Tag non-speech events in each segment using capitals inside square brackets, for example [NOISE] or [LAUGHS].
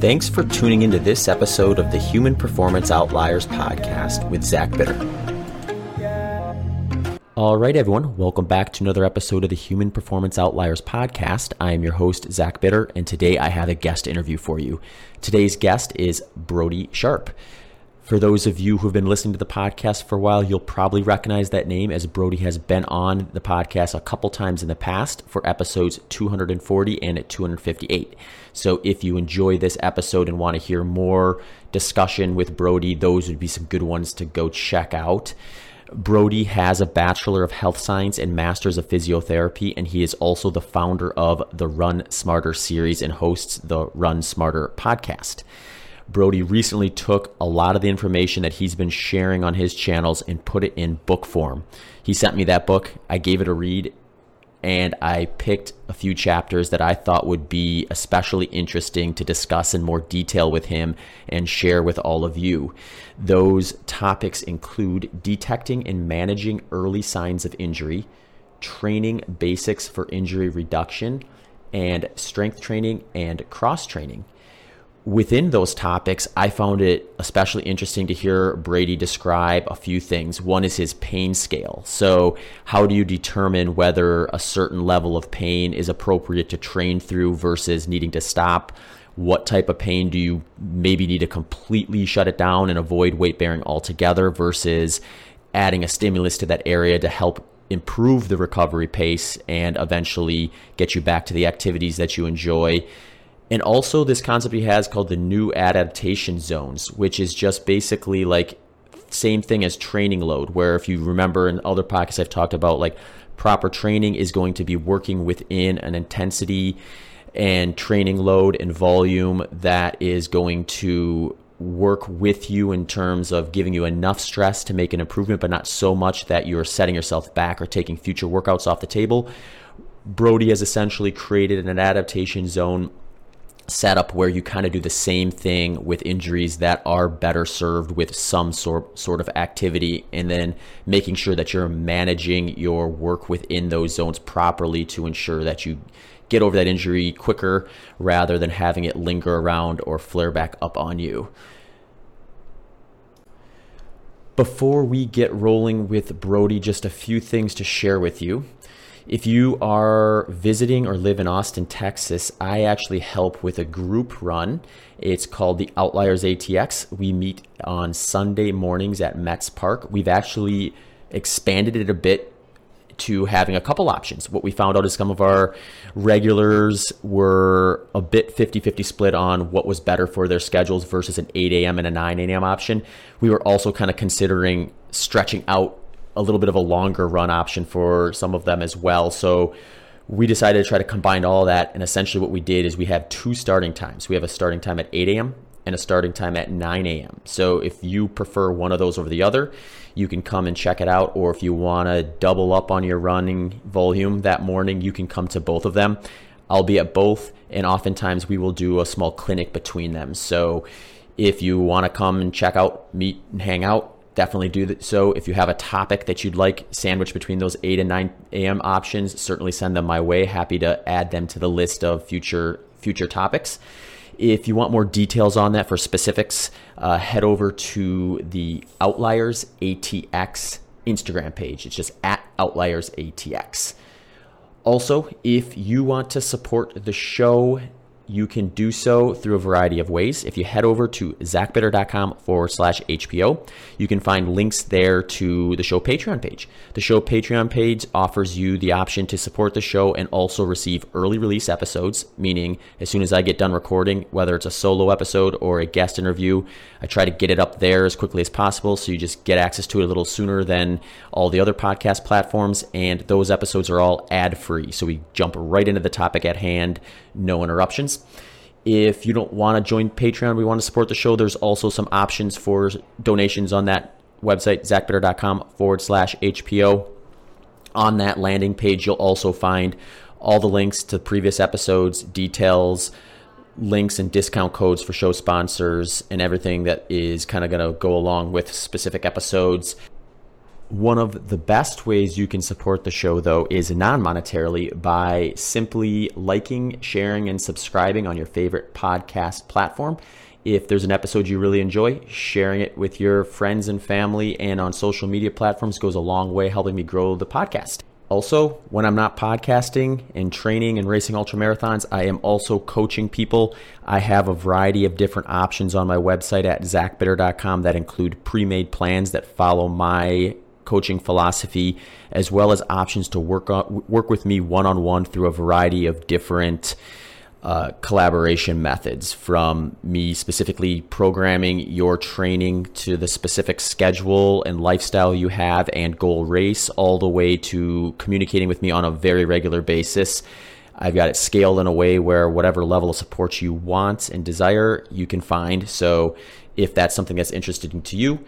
Thanks for tuning into this episode of the Human Performance Outliers podcast with Zach Bitter. All right, everyone, welcome back to another episode of the Human Performance Outliers podcast. I am your host, Zach Bitter, and today I have a guest interview for you. Today's guest is Brody Sharp. For those of you who've been listening to the podcast for a while, you'll probably recognize that name as Brody has been on the podcast a couple times in the past for episodes 240 and at 258. So if you enjoy this episode and want to hear more discussion with Brody, those would be some good ones to go check out. Brody has a Bachelor of Health Science and Masters of Physiotherapy, and he is also the founder of the Run Smarter series and hosts the Run Smarter podcast. Brody recently took a lot of the information that he's been sharing on his channels and put it in book form. He sent me that book. I gave it a read and I picked a few chapters that I thought would be especially interesting to discuss in more detail with him and share with all of you. Those topics include detecting and managing early signs of injury, training basics for injury reduction, and strength training and cross training within those topics, I found it especially interesting to hear Brady describe a few things. One is his pain scale. So, how do you determine whether a certain level of pain is appropriate to train through versus needing to stop? What type of pain do you maybe need to completely shut it down and avoid weight bearing altogether versus adding a stimulus to that area to help improve the recovery pace and eventually get you back to the activities that you enjoy? And also, this concept he has called the new adaptation zones, which is just basically like same thing as training load, where if you remember in other podcasts I've talked about, like proper training is going to be working within an intensity and training load and volume that is going to work with you in terms of giving you enough stress to make an improvement, but not so much that you're setting yourself back or taking future workouts off the table. Brody has essentially created an adaptation zone setup where you kind of do the same thing with injuries that are better served with some sort sort of activity and then making sure that you're managing your work within those zones properly to ensure that you get over that injury quicker rather than having it linger around or flare back up on you. Before we get rolling with Brody, just a few things to share with you. If you are visiting or live in Austin, Texas, I actually help with a group run. It's called the Outliers ATX. We meet on Sunday mornings at Metz Park. We've actually expanded it a bit to having a couple options. What we found out is some of our regulars were a bit 50 50 split on what was better for their schedules versus an 8 a.m. and a 9 a.m. option. We were also kind of considering stretching out a little bit of a longer run option for some of them as well. So we decided to try to combine all that. And essentially, what we did is we have two starting times. We have a starting time at 8 a.m. and a starting time at 9 a.m. So if you prefer one of those over the other, you can come and check it out. Or if you want to double up on your running volume that morning, you can come to both of them. I'll be at both, and oftentimes we will do a small clinic between them. So if you want to come and check out, meet, and hang out, definitely do so. If you have a topic that you'd like sandwiched between those 8 and 9 a.m. options, certainly send them my way. Happy to add them to the list of future future topics. If you want more details on that for specifics, uh, head over to the Outliers ATX Instagram page. It's just at Outliers ATX. Also, if you want to support the show you can do so through a variety of ways. If you head over to zachbitter.com forward slash HPO, you can find links there to the show Patreon page. The show Patreon page offers you the option to support the show and also receive early release episodes, meaning as soon as I get done recording, whether it's a solo episode or a guest interview, I try to get it up there as quickly as possible so you just get access to it a little sooner than all the other podcast platforms. And those episodes are all ad free. So we jump right into the topic at hand, no interruptions. If you don't want to join Patreon, we want to support the show, there's also some options for donations on that website, zachbitter.com forward slash HPO. On that landing page, you'll also find all the links to previous episodes, details, links and discount codes for show sponsors, and everything that is kind of going to go along with specific episodes. One of the best ways you can support the show, though, is non monetarily by simply liking, sharing, and subscribing on your favorite podcast platform. If there's an episode you really enjoy, sharing it with your friends and family and on social media platforms goes a long way helping me grow the podcast. Also, when I'm not podcasting and training and racing ultra marathons, I am also coaching people. I have a variety of different options on my website at zachbitter.com that include pre made plans that follow my coaching philosophy, as well as options to work, on, work with me one on one through a variety of different uh, collaboration methods from me specifically programming your training to the specific schedule and lifestyle you have and goal race, all the way to communicating with me on a very regular basis. I've got it scaled in a way where whatever level of support you want and desire, you can find. So if that's something that's interesting to you,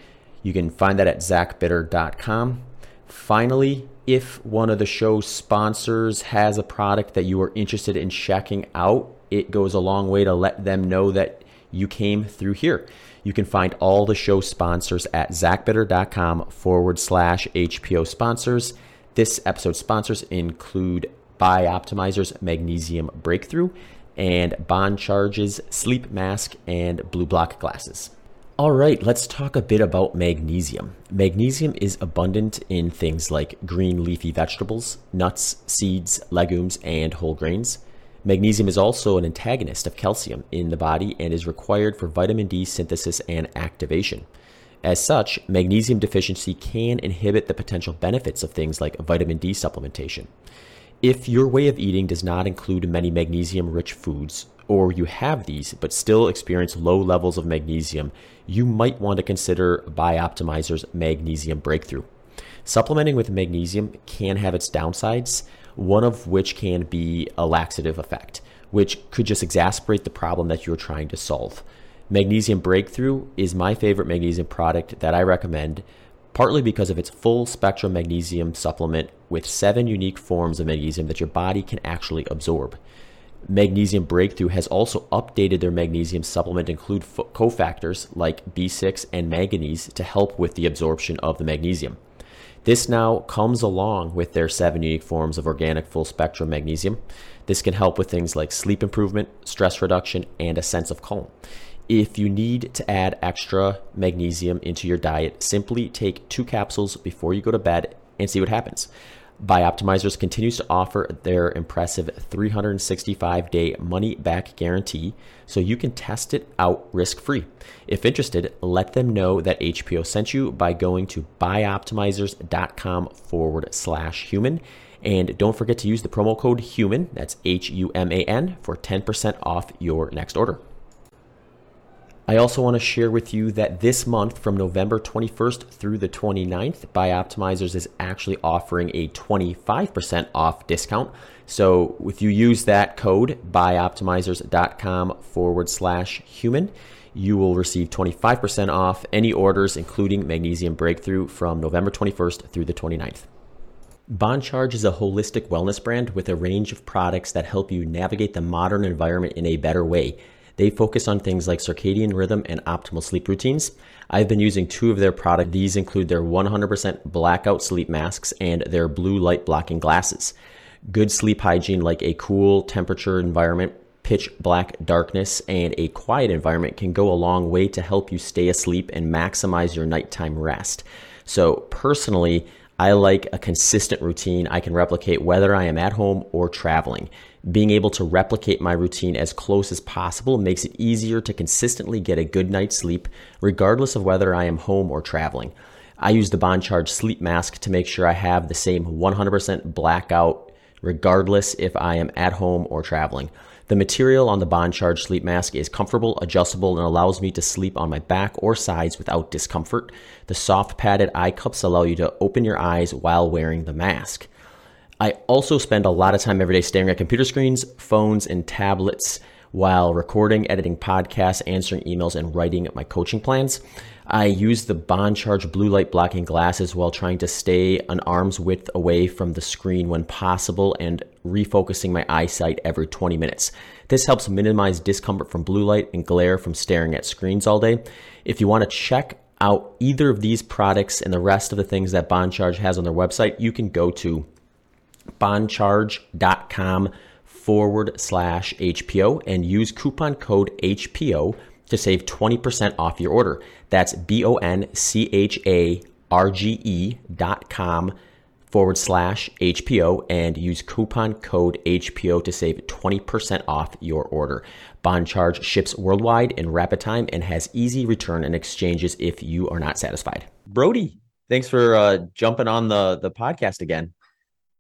you can find that at zachbitter.com. Finally, if one of the show's sponsors has a product that you are interested in checking out, it goes a long way to let them know that you came through here. You can find all the show sponsors at zachbitter.com forward slash HPO sponsors. This episode sponsors include Bioptimizer's Magnesium Breakthrough and Bon Charge's Sleep Mask and Blue Block Glasses. All right, let's talk a bit about magnesium. Magnesium is abundant in things like green leafy vegetables, nuts, seeds, legumes, and whole grains. Magnesium is also an antagonist of calcium in the body and is required for vitamin D synthesis and activation. As such, magnesium deficiency can inhibit the potential benefits of things like vitamin D supplementation. If your way of eating does not include many magnesium rich foods, or you have these but still experience low levels of magnesium, you might want to consider Bioptimizer's Magnesium Breakthrough. Supplementing with magnesium can have its downsides, one of which can be a laxative effect, which could just exacerbate the problem that you're trying to solve. Magnesium Breakthrough is my favorite magnesium product that I recommend, partly because of its full spectrum magnesium supplement with seven unique forms of magnesium that your body can actually absorb. Magnesium Breakthrough has also updated their magnesium supplement to include cofactors like B6 and manganese to help with the absorption of the magnesium. This now comes along with their seven unique forms of organic full spectrum magnesium. This can help with things like sleep improvement, stress reduction, and a sense of calm. If you need to add extra magnesium into your diet, simply take two capsules before you go to bed and see what happens. Bioptimizers continues to offer their impressive 365 day money back guarantee so you can test it out risk free. If interested, let them know that HPO sent you by going to bioptimizers.com forward slash human. And don't forget to use the promo code HUMAN, that's H U M A N, for 10% off your next order. I also want to share with you that this month, from November 21st through the 29th, Bioptimizers is actually offering a 25% off discount. So if you use that code, bioptimizers.com forward slash human, you will receive 25% off any orders, including Magnesium Breakthrough, from November 21st through the 29th. Bon Charge is a holistic wellness brand with a range of products that help you navigate the modern environment in a better way. They focus on things like circadian rhythm and optimal sleep routines. I've been using two of their products. These include their 100% blackout sleep masks and their blue light blocking glasses. Good sleep hygiene, like a cool temperature environment, pitch black darkness, and a quiet environment, can go a long way to help you stay asleep and maximize your nighttime rest. So, personally, I like a consistent routine I can replicate whether I am at home or traveling. Being able to replicate my routine as close as possible makes it easier to consistently get a good night's sleep, regardless of whether I am home or traveling. I use the Bon Charge sleep mask to make sure I have the same 100% blackout, regardless if I am at home or traveling. The material on the Bon Charge sleep mask is comfortable, adjustable, and allows me to sleep on my back or sides without discomfort. The soft padded eye cups allow you to open your eyes while wearing the mask. I also spend a lot of time every day staring at computer screens, phones, and tablets while recording, editing podcasts, answering emails, and writing my coaching plans. I use the Bon Charge blue light blocking glasses while trying to stay an arm's width away from the screen when possible and refocusing my eyesight every 20 minutes. This helps minimize discomfort from blue light and glare from staring at screens all day. If you want to check out either of these products and the rest of the things that BonCharge has on their website, you can go to boncharge.com forward slash HPO and use coupon code HPO to save 20% off your order. That's B O N C H A R G E dot com forward slash HPO and use coupon code HPO to save 20% off your order. BonCharge ships worldwide in rapid time and has easy return and exchanges if you are not satisfied. Brody, thanks for uh, jumping on the, the podcast again.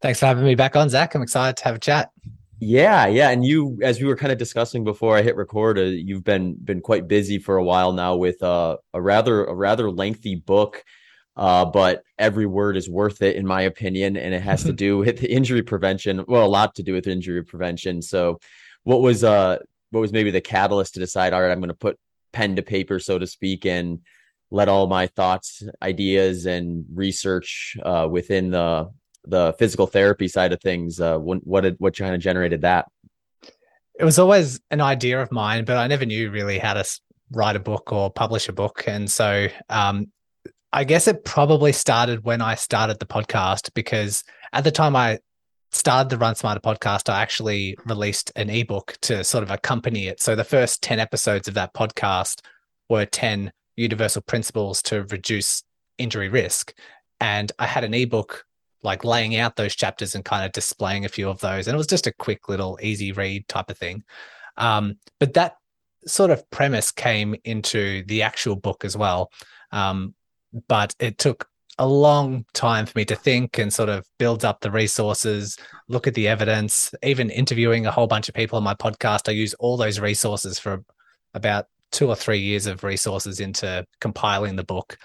Thanks for having me back on, Zach. I'm excited to have a chat. Yeah, yeah, and you, as we were kind of discussing before I hit record, uh, you've been been quite busy for a while now with uh, a rather a rather lengthy book, uh, but every word is worth it in my opinion, and it has to do with [LAUGHS] injury prevention. Well, a lot to do with injury prevention. So, what was uh what was maybe the catalyst to decide? All right, I'm going to put pen to paper, so to speak, and let all my thoughts, ideas, and research uh, within the the physical therapy side of things. Uh, what what what kind of generated that? It was always an idea of mine, but I never knew really how to write a book or publish a book, and so um, I guess it probably started when I started the podcast because at the time I started the Run Smarter podcast, I actually released an ebook to sort of accompany it. So the first 10 episodes of that podcast were 10 universal principles to reduce injury risk. And I had an ebook like laying out those chapters and kind of displaying a few of those. And it was just a quick little easy read type of thing. Um, but that sort of premise came into the actual book as well. Um, but it took a long time for me to think and sort of build up the resources, look at the evidence, even interviewing a whole bunch of people on my podcast. I use all those resources for about two or three years of resources into compiling the book.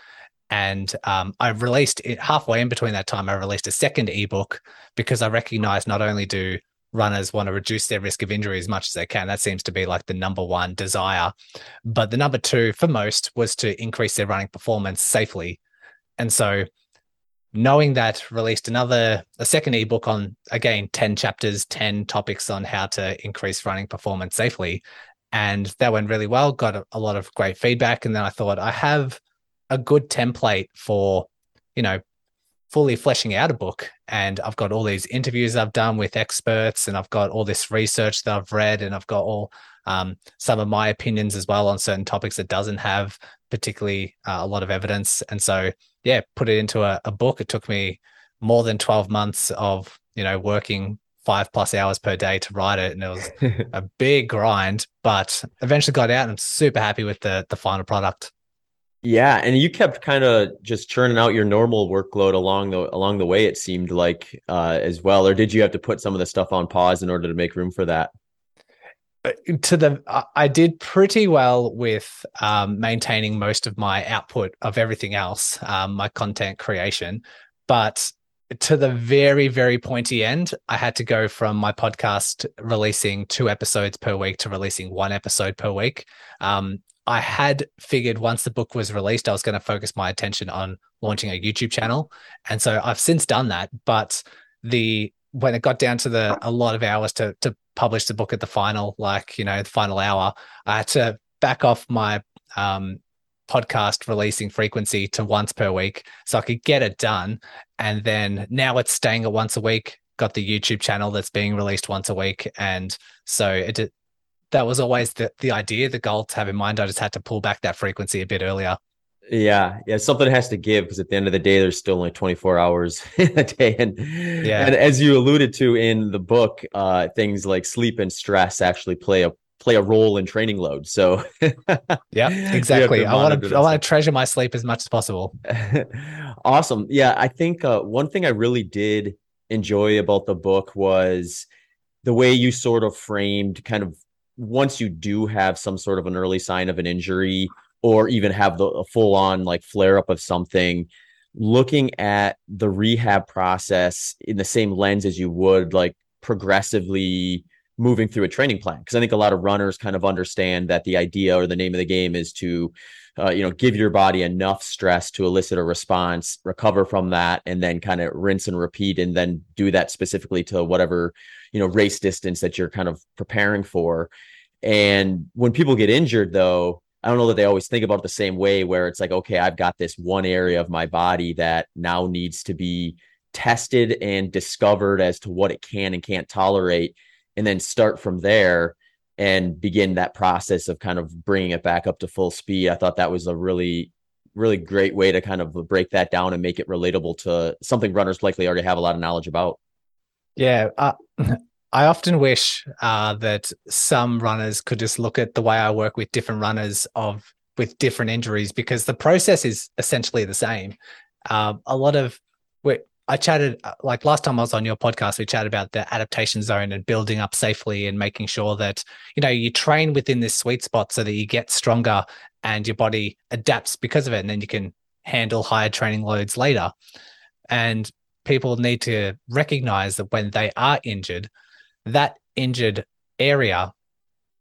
And um, I released it halfway in between that time, I released a second ebook because I recognize not only do runners want to reduce their risk of injury as much as they can. That seems to be like the number one desire. But the number two for most was to increase their running performance safely. And so knowing that released another a second ebook on again 10 chapters 10 topics on how to increase running performance safely and that went really well got a, a lot of great feedback and then i thought i have a good template for, you know, fully fleshing out a book. And I've got all these interviews I've done with experts, and I've got all this research that I've read, and I've got all um, some of my opinions as well on certain topics that doesn't have particularly uh, a lot of evidence. And so, yeah, put it into a, a book. It took me more than 12 months of, you know, working five plus hours per day to write it. And it was [LAUGHS] a big grind, but eventually got out and I'm super happy with the the final product. Yeah, and you kept kind of just churning out your normal workload along the along the way. It seemed like uh, as well, or did you have to put some of the stuff on pause in order to make room for that? Uh, to the, I did pretty well with um, maintaining most of my output of everything else, um, my content creation, but to the very very pointy end i had to go from my podcast releasing two episodes per week to releasing one episode per week um, I had figured once the book was released, I was going to focus my attention on launching a YouTube channel. And so I've since done that. But the when it got down to the a lot of hours to to publish the book at the final, like, you know, the final hour, I had to back off my um, podcast releasing frequency to once per week so I could get it done. And then now it's staying at once a week. Got the YouTube channel that's being released once a week. And so it that was always the, the idea, the goal to have in mind. I just had to pull back that frequency a bit earlier. Yeah, yeah, something has to give because at the end of the day, there's still only 24 hours [LAUGHS] in a day, and yeah, and as you alluded to in the book, uh, things like sleep and stress actually play a play a role in training load. So, [LAUGHS] yeah, exactly. I want to I want to treasure my sleep as much as possible. [LAUGHS] awesome. Yeah, I think uh, one thing I really did enjoy about the book was the way you sort of framed kind of once you do have some sort of an early sign of an injury or even have the full on like flare up of something looking at the rehab process in the same lens as you would like progressively moving through a training plan. Because i think a lot of runners kind of understand that the idea or the name of the game is to uh, you know give your body enough stress to elicit a response recover from that and then kind of rinse and repeat and then do that specifically to whatever you know race distance that you're kind of preparing for. And when people get injured though I don't know that they always think about it the same way where it's like, okay, I've got this one area of my body that now needs to be tested and discovered as to what it can and can't tolerate, and then start from there and begin that process of kind of bringing it back up to full speed. I thought that was a really, really great way to kind of break that down and make it relatable to something runners likely already have a lot of knowledge about. Yeah. Uh, [LAUGHS] I often wish uh, that some runners could just look at the way I work with different runners of with different injuries because the process is essentially the same. Uh, a lot of I chatted uh, like last time I was on your podcast, we chatted about the adaptation zone and building up safely and making sure that, you know, you train within this sweet spot so that you get stronger and your body adapts because of it. And then you can handle higher training loads later. And people need to recognize that when they are injured, that injured area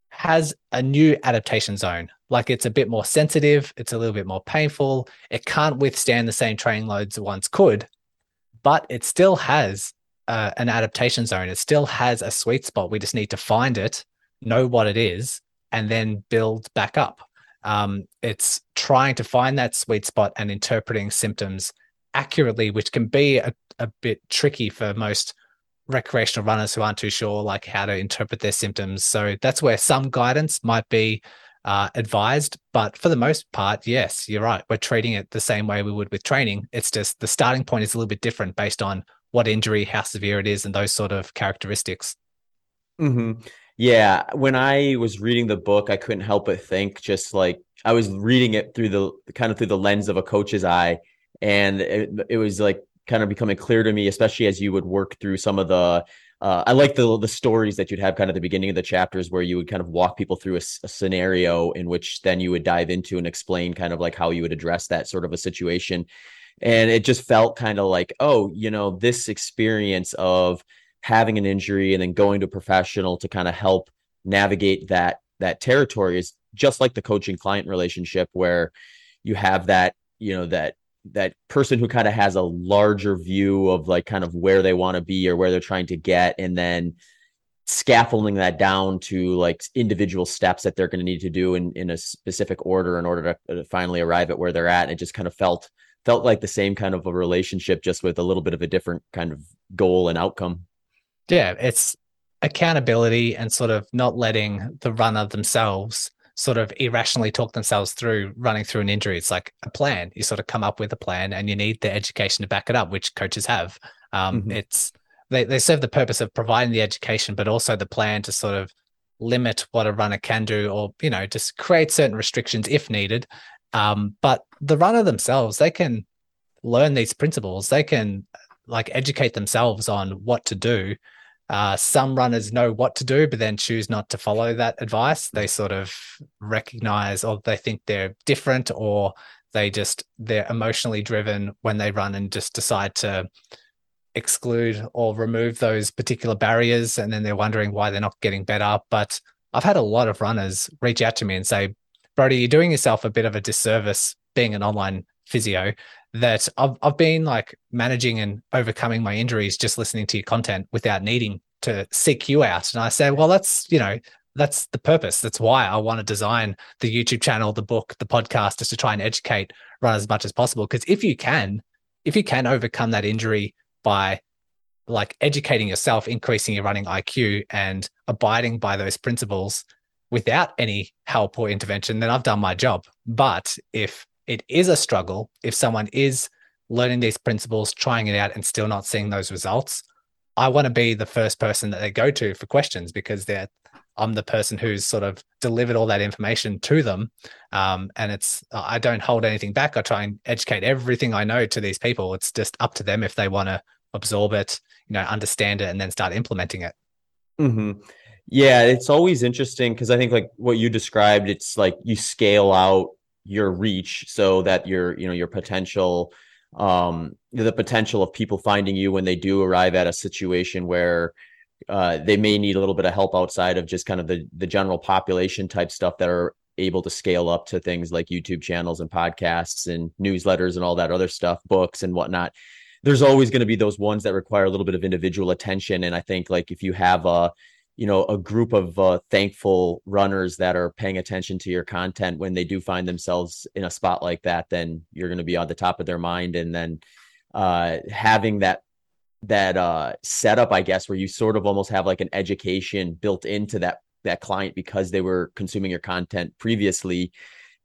has a new adaptation zone. Like it's a bit more sensitive, it's a little bit more painful. It can't withstand the same training loads it once could but it still has uh, an adaptation zone. It still has a sweet spot. We just need to find it, know what it is, and then build back up. Um, it's trying to find that sweet spot and interpreting symptoms accurately, which can be a, a bit tricky for most recreational runners who aren't too sure like how to interpret their symptoms. So that's where some guidance might be uh, advised. But for the most part, yes, you're right. We're treating it the same way we would with training. It's just the starting point is a little bit different based on what injury, how severe it is, and those sort of characteristics. Mm-hmm. Yeah. When I was reading the book, I couldn't help but think just like I was reading it through the kind of through the lens of a coach's eye. And it, it was like kind of becoming clear to me, especially as you would work through some of the uh, I like the the stories that you'd have kind of the beginning of the chapters where you would kind of walk people through a, a, scenario in which then you would dive into and explain kind of like how you would address that sort of a situation. And it just felt kind of like, oh, you know, this experience of having an injury and then going to a professional to kind of help navigate that that territory is just like the coaching client relationship where you have that, you know, that that person who kind of has a larger view of like kind of where they want to be or where they're trying to get and then scaffolding that down to like individual steps that they're going to need to do in, in a specific order in order to, to finally arrive at where they're at. And it just kind of felt felt like the same kind of a relationship just with a little bit of a different kind of goal and outcome. Yeah it's accountability and sort of not letting the runner themselves sort of irrationally talk themselves through running through an injury. It's like a plan. You sort of come up with a plan and you need the education to back it up, which coaches have. Um, mm-hmm. It's they, they serve the purpose of providing the education, but also the plan to sort of limit what a runner can do or, you know, just create certain restrictions if needed. Um, but the runner themselves, they can learn these principles. They can like educate themselves on what to do uh, some runners know what to do, but then choose not to follow that advice. They sort of recognize or they think they're different or they just they're emotionally driven when they run and just decide to exclude or remove those particular barriers. And then they're wondering why they're not getting better. But i've had a lot of runners reach out to me and say brody you're doing yourself a bit of a disservice being an online physio that I've, I've been like managing and overcoming my injuries just listening to your content without needing to seek you out. And I say, well, that's, you know, that's the purpose. That's why I want to design the YouTube channel, the book, the podcast, just to try and educate run as much as possible. Because if you can, if you can overcome that injury by like educating yourself, increasing your running IQ and abiding by those principles without any help or intervention, then I've done my job. But if it is a struggle if someone is learning these principles, trying it out, and still not seeing those results. I want to be the first person that they go to for questions because they're I'm the person who's sort of delivered all that information to them. Um, and it's, I don't hold anything back. I try and educate everything I know to these people. It's just up to them if they want to absorb it, you know, understand it, and then start implementing it. Mm-hmm. Yeah. It's always interesting because I think, like what you described, it's like you scale out your reach so that your you know your potential um the potential of people finding you when they do arrive at a situation where uh, they may need a little bit of help outside of just kind of the the general population type stuff that are able to scale up to things like YouTube channels and podcasts and newsletters and all that other stuff, books and whatnot. There's always going to be those ones that require a little bit of individual attention. And I think like if you have a you know a group of uh, thankful runners that are paying attention to your content when they do find themselves in a spot like that then you're going to be on the top of their mind. And then uh, having that that uh, setup i guess where you sort of almost have like an education built into that that client because they were consuming your content previously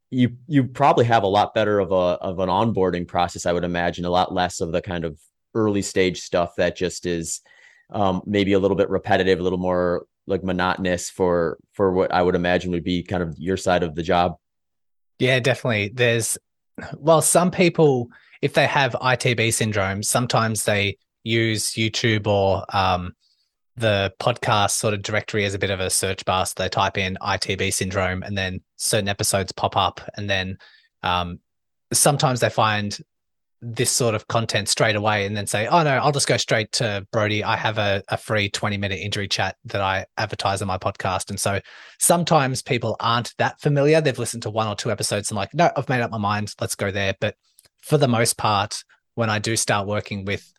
you you probably have a lot better of a of an onboarding process i would imagine a lot less of the kind of early stage stuff that just is um, maybe a little bit repetitive, a little more like monotonous for for what I would imagine would be kind of your side of the job. Yeah, definitely. There's well, some people if they have ITB syndrome, sometimes they use YouTube or um, the podcast sort of directory as a bit of a search bar. So they type in ITB syndrome, and then certain episodes pop up, and then um, sometimes they find this sort of content straight away and then say, oh no, I'll just go straight to Brody. I have a, a free 20 minute injury chat that I advertise on my podcast. And so sometimes people aren't that familiar. They've listened to one or two episodes and like, no, I've made up my mind. Let's go there. But for the most part, when I do start working with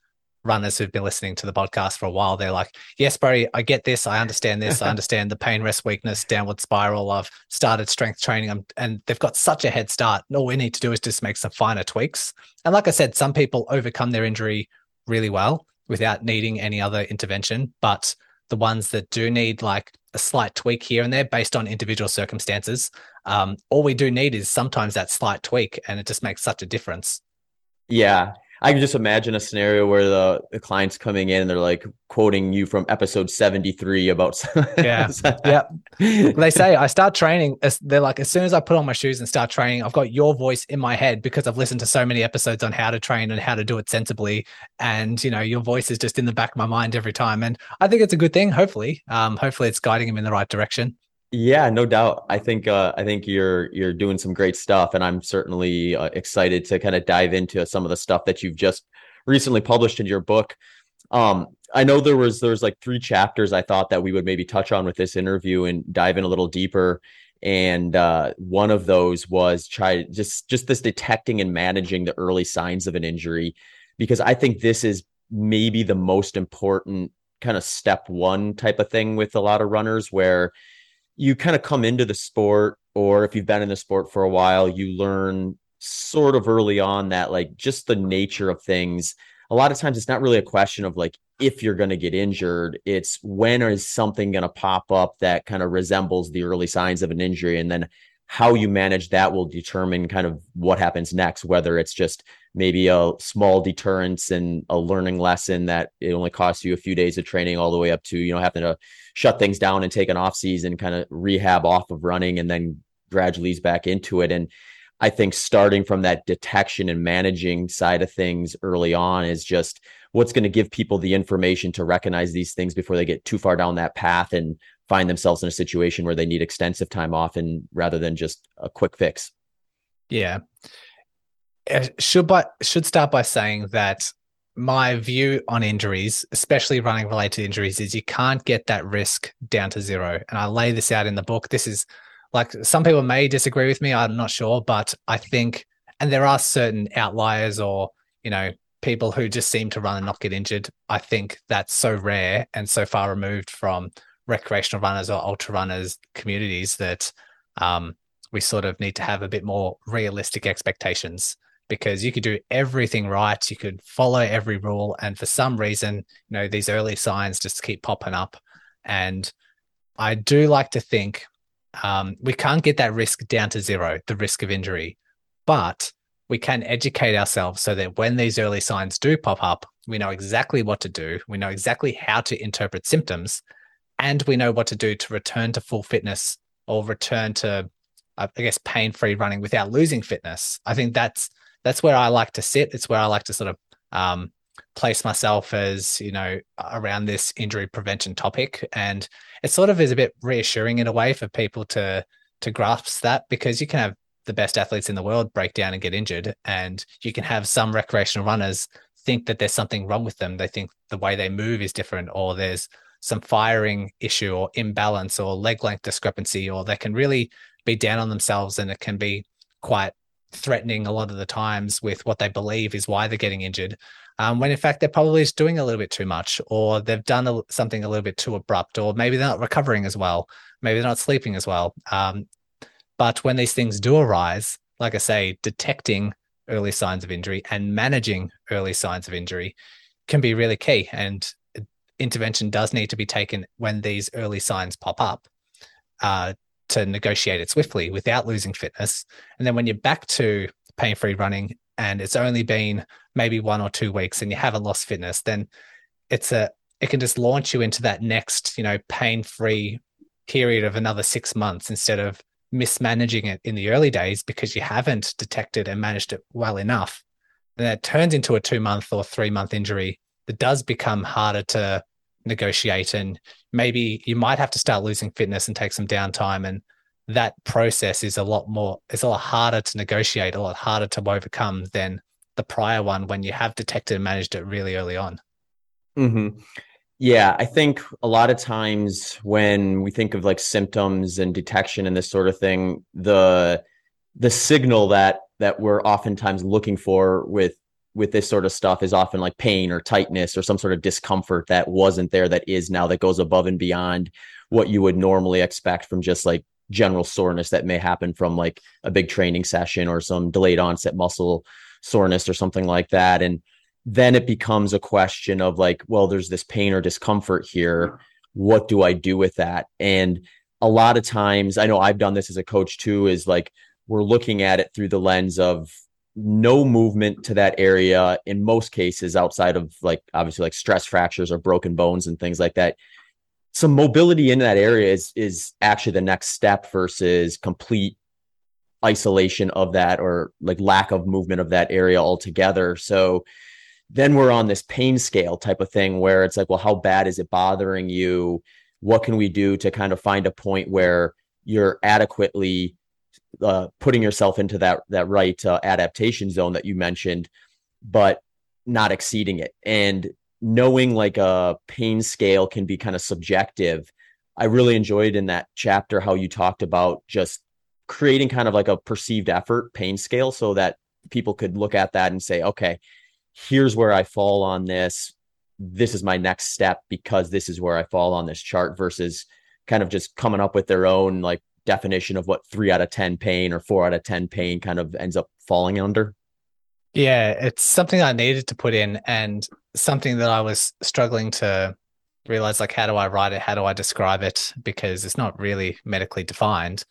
runners who've been listening to the podcast for a while, they're like, yes, Barry, I get this. I understand this. I [LAUGHS] understand the pain, rest, weakness, downward spiral. I've started strength training and they've got such a head start. All we need to do is just make some finer tweaks. And like I said, some people overcome their injury really well without needing any other intervention. But the ones that do need like a slight tweak here and there based on individual circumstances, um, all we do need is sometimes that slight tweak and it just makes such a difference. Yeah. I can just imagine a scenario where the, the client's coming in and they're like quoting you from episode 73 about [LAUGHS] yeah. [LAUGHS] Yeah they say i start training they're like as soon as i put on my shoes and start training i've got your voice in my head because i've listened to so many episodes on how to train and how to do it sensibly. And you know your voice is just in the back of my mind every time. And i think it's a good thing hopefully. Um hopefully it's guiding them in the right direction yeah, no doubt. I think uh, I think you're you're doing some great stuff, and I'm certainly uh, excited to kind of dive into some of the stuff that you've just recently published in your book. Um, I know there was there's like three chapters I thought that we would maybe touch on with this interview and dive in a little deeper. And uh, one of those was try just just this detecting and managing the early signs of an injury, because I think this is maybe the most important kind of step one type of thing with a lot of runners where you kind of come into the sport or if you've been in the sport for a while you learn sort of early on that like just the nature of things a lot of times it's not really a question of like if you're going to get injured it's when is something going to pop up that kind of resembles the early signs of an injury and then how you manage that will determine kind of what happens next whether it's just maybe a small deterrence and a learning lesson that it only costs you a few days of training all the way up to you know having to shut things down and take an off season kind of rehab off of running and then gradually ease back into it. And i think starting from that detection and managing side of things early on is just what's going to give people the information to recognize these things before they get too far down that path and find themselves in a situation where they need extensive time off and rather than just a quick fix yeah uh, should but should start by saying that my view on injuries, especially running related injuries, is you can't get that risk down to zero. And I lay this out in the book. This is like some people may disagree with me. I'm not sure, but I think, and there are certain outliers or, you know, people who just seem to run and not get injured. I think that's so rare and so far removed from recreational runners or ultra runners communities that um, we sort of need to have a bit more realistic expectations because you could do everything right. You could follow every rule. And for some reason, you know, these early signs just keep popping up. And I do like to think um, we can't get that risk down to zero, the risk of injury, but we can educate ourselves so that when these early signs do pop up, we know exactly what to do. We know exactly how to interpret symptoms, and we know what to do to return to full fitness or return to, I guess, pain free running without losing fitness. I think that's that's where I like to sit. It's where I like to sort of um, place myself as you know around this injury prevention topic, and it sort of is a bit reassuring in a way for people to to grasp that because you can have the best athletes in the world break down and get injured, and you can have some recreational runners think that there's something wrong with them. They think the way they move is different, or there's some firing issue or imbalance or leg length discrepancy, or they can really be down on themselves and it can be quite threatening a lot of the times with what they believe is why they're getting injured, um, when in fact they're probably just doing a little bit too much, or they've done a, something a little bit too abrupt, or maybe they're not recovering as well, maybe they're not sleeping as well. Um, but when these things do arise, like I say, detecting early signs of injury and managing early signs of injury can be really key. And intervention does need to be taken when these early signs pop up uh, to negotiate it swiftly without losing fitness. And then when you're back to pain free running and it's only been maybe one or two weeks and you haven't lost fitness, then it's a it can just launch you into that next, you know, pain free period of another six months instead of mismanaging it in the early days because you haven't detected and managed it well enough. Then it turns into a two month or three month injury that does become harder to negotiate and maybe you might have to start losing fitness and take some downtime and that process is a lot more it's a lot harder to negotiate a lot harder to overcome than the prior one when you have detected and managed it really early on mm-hmm. yeah i think a lot of times when we think of like symptoms and detection and this sort of thing the the signal that that we're oftentimes looking for with with this sort of stuff is often like pain or tightness or some sort of discomfort that wasn't there that is now that goes above and beyond what you would normally expect from just like general soreness that may happen from like a big training session or some delayed onset muscle soreness or something like that. And then it becomes a question of like well there's this pain or discomfort here. What do i do with that? And a lot of times i know i've done this as a coach too is like we're looking at it through the lens of no movement to that area in most cases outside of like obviously like stress fractures or broken bones and things like that. Some mobility in that area is is actually the next step versus complete isolation of that or like lack of movement of that area altogether. So then we're on this pain scale type of thing where it's like well how bad is it bothering you? What can we do to kind of find a point where you're adequately uh, putting yourself into that that right uh, adaptation zone that you mentioned, but not exceeding it. And knowing like a pain scale can be kind of subjective. I really enjoyed in that chapter how you talked about just creating kind of like a perceived effort pain scale so that people could look at that and say, okay, here's where I fall on this. This is my next step because this is where I fall on this chart versus kind of just coming up with their own like definition of what three out of 10 pain or four out of 10 pain kind of ends up falling under? Yeah, it's something I needed to put in and something that I was struggling to realize like, how do I write it? How do I describe it? Because it's not really medically defined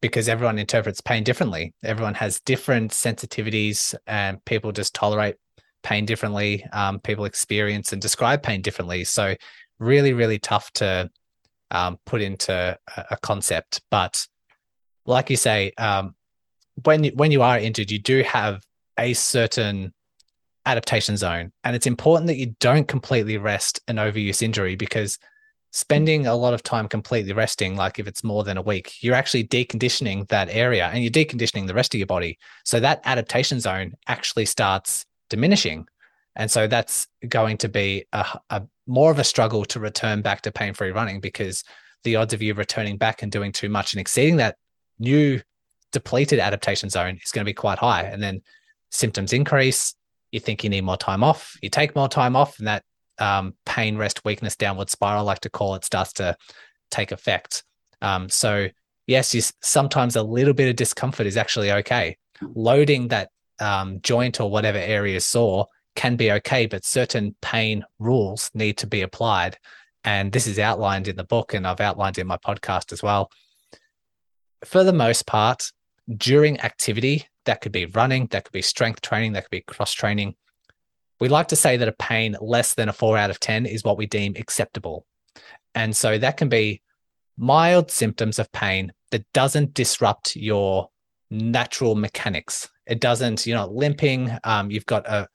because everyone interprets pain differently. Everyone has different sensitivities and people just tolerate pain differently. Um, people experience and describe pain differently. So, really, really tough to um, put into a, a, concept. But like you say, um, when you, when you are injured, you do have a certain adaptation zone, and it's important that you don't completely rest an overuse injury because spending a lot of time completely resting, like if it's more than a week, you're actually deconditioning that area and you're deconditioning the rest of your body. So that adaptation zone actually starts diminishing. And so that's going to be a, a more of a struggle to return back to pain free running because the odds of you returning back and doing too much and exceeding that new depleted adaptation zone is going to be quite high. And then symptoms increase. You think you need more time off. You take more time off, and that um, pain, rest, weakness, downward spiral, I like to call it, starts to take effect. Um, so, yes, you, sometimes a little bit of discomfort is actually okay. Loading that um, joint or whatever area sore can be okay, but certain pain rules need to be applied. And this is outlined in the book, and I've outlined in my podcast as well. For the most part, during activity, that could be running, that could be strength training, that could be cross training. We like to say that a pain less than a four out of 10 is what we deem acceptable. And so that can be mild symptoms of pain that doesn't disrupt your natural mechanics. It doesn't, you're not limping. Um, you've got a,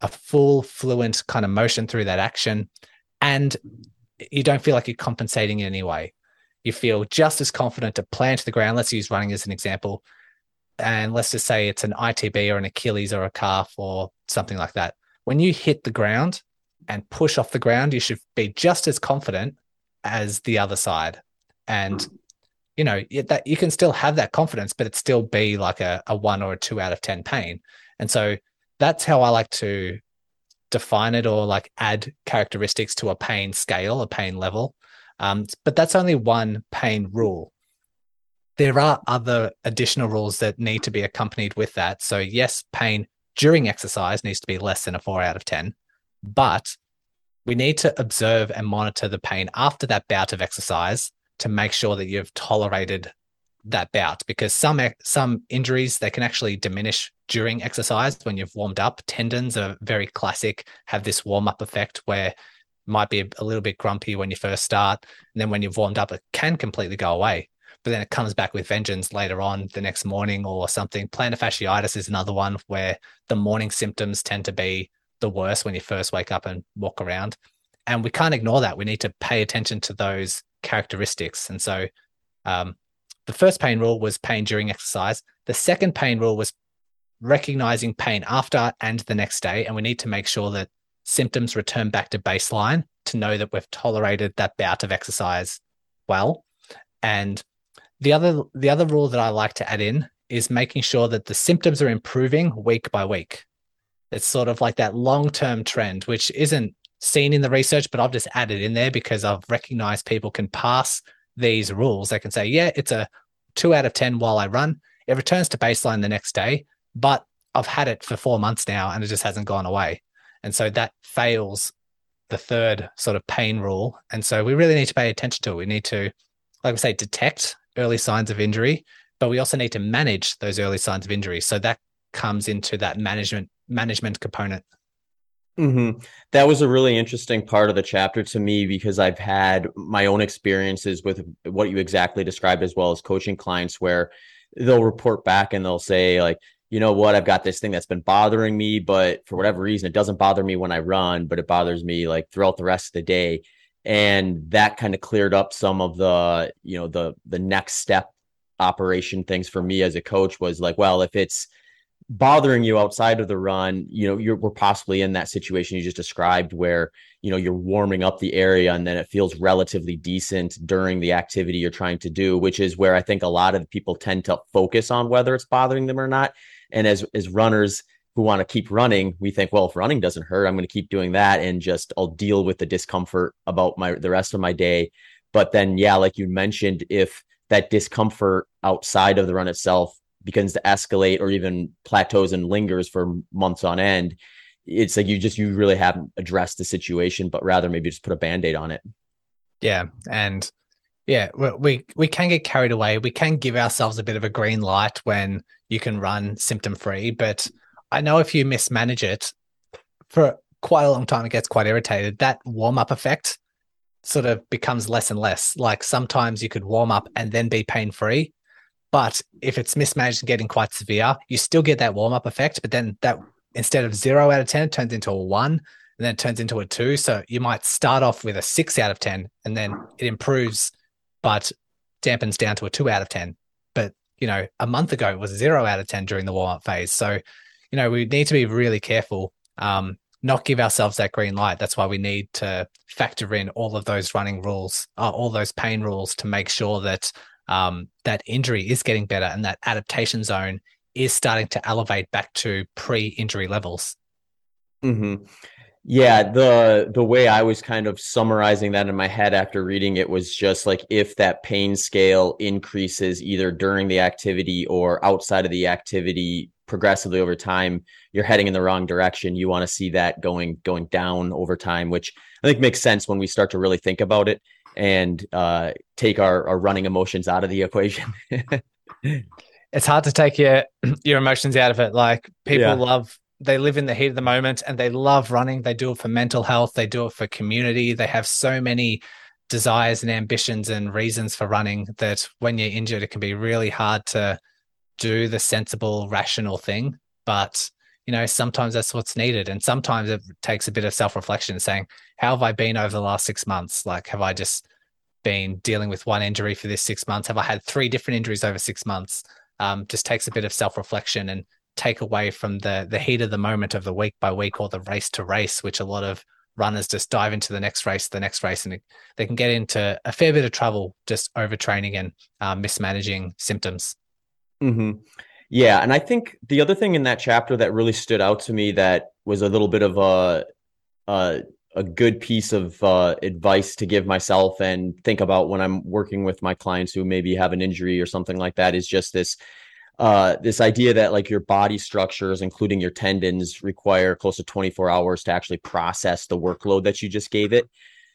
a full fluent kind of motion through that action and you don't feel like you're compensating in any way. You feel just as confident to plant the ground let's use running as an example and let's just say it's an itb or an achilles or a calf or something like that. When you hit the ground and push off the ground you should be just as confident as the other side. And you know that you can still have that confidence but it still be like a, a one or a two out of ten pain. And so that's how i like to define it or like add characteristics to a pain scale a pain level. Um, but that's only one pain rule. There are other additional rules that need to be accompanied with that. So yes pain during exercise needs to be less than a four out of 10 but we need to observe and monitor the pain after that bout of exercise to make sure that you've tolerated that bout because some some injuries they can actually diminish during exercise when you've warmed up. Tendons are very classic have this warm up effect where might be a little bit grumpy when you first start and then when you've warmed up it can completely go away. But then it comes back with vengeance later on the next morning or something. Plantar fasciitis is another one where the morning symptoms tend to be the worst when you first wake up and walk around. And we can't ignore that. We need to pay attention to those characteristics. And so um, the first pain rule was pain during exercise. The second pain rule was recognizing pain after and the next day. And we need to make sure that symptoms return back to baseline to know that we've tolerated that bout of exercise well. And the other the other rule that I like to add in is making sure that the symptoms are improving week by week. It's sort of like that long-term trend, which isn't seen in the research, but I've just added in there because I've recognized people can pass these rules. They can say, yeah, it's a two out of 10 while I run. It returns to baseline the next day, but I've had it for four months now and it just hasn't gone away. And so that fails the third sort of pain rule. And so we really need to pay attention to it. We need to, like I say, detect early signs of injury, but we also need to manage those early signs of injury. So that comes into that management management component. Mm-hmm. That was a really interesting part of the chapter to me because I've had my own experiences with what you exactly described as well as coaching clients where they'll report back and they'll say like, you know what, I've got this thing that's been bothering me, but for whatever reason, it doesn't bother me when I run, but it bothers me like throughout the rest of the day. And that kind of cleared up some of the, you know, the the next step operation things for me as a coach was like, well, if it's bothering you outside of the run, you know, you're we're possibly in that situation you just described where, you know, you're warming up the area and then it feels relatively decent during the activity you're trying to do, which is where I think a lot of people tend to focus on whether it's bothering them or not. And as as runners who want to keep running, we think, well, if running doesn't hurt, I'm going to keep doing that and just I'll deal with the discomfort about my the rest of my day. But then yeah, like you mentioned, if that discomfort outside of the run itself begins to escalate or even plateaus and lingers for months on end, it's like you just you really haven't addressed the situation, but rather maybe just put a band-aid on it. Yeah. And yeah, we we can get carried away. We can give ourselves a bit of a green light when you can run symptom free, but I know if you mismanage it for quite a long time, it gets quite irritated. That warm up effect sort of becomes less and less. Like sometimes you could warm up and then be pain free, but if it's mismanaged and getting quite severe, you still get that warm up effect. But then that instead of zero out of 10, it turns into a one and then it turns into a two. So you might start off with a six out of 10 and then it improves, but dampens down to a two out of 10. But, you know, a month ago it was zero out of 10 during the warm up phase. So, you know, we need to be really careful, um, not give ourselves that green light. That's why we need to factor in all of those running rules, uh, all those pain rules to make sure that um, that injury is getting better and that adaptation zone is starting to elevate back to pre-injury levels. Mm-hmm. Yeah, the the way I was kind of summarizing that in my head after reading it was just like if that pain scale increases either during the activity or outside of the activity progressively over time, you're heading in the wrong direction. You want to see that going going down over time, which I think makes sense when we start to really think about it and uh, take our, our running emotions out of the equation. [LAUGHS] it's hard to take your your emotions out of it. Like people yeah. love they live in the heat of the moment and they love running. They do it for mental health. They do it for community. They have so many desires and ambitions and reasons for running that when you're injured, it can be really hard to do the sensible, rational thing. But you know, sometimes that's what's needed. And sometimes it takes a bit of self reflection saying, how have I been over the last six months? Like, have I just been dealing with one injury for this six months? Have I had three different injuries over six months? Um, just takes a bit of self reflection and take away from the the heat of the moment of the week by week or the race to race, which a lot of runners just dive into the next race, the next race, and they can get into a fair bit of trouble just overtraining and uh, mismanaging symptoms. Mm-hmm. Yeah, and I think the other thing in that chapter that really stood out to me that was a little bit of a a, a good piece of uh, advice to give myself and think about when I'm working with my clients who maybe have an injury or something like that is just this uh, this idea that like your body structures, including your tendons, require close to 24 hours to actually process the workload that you just gave it.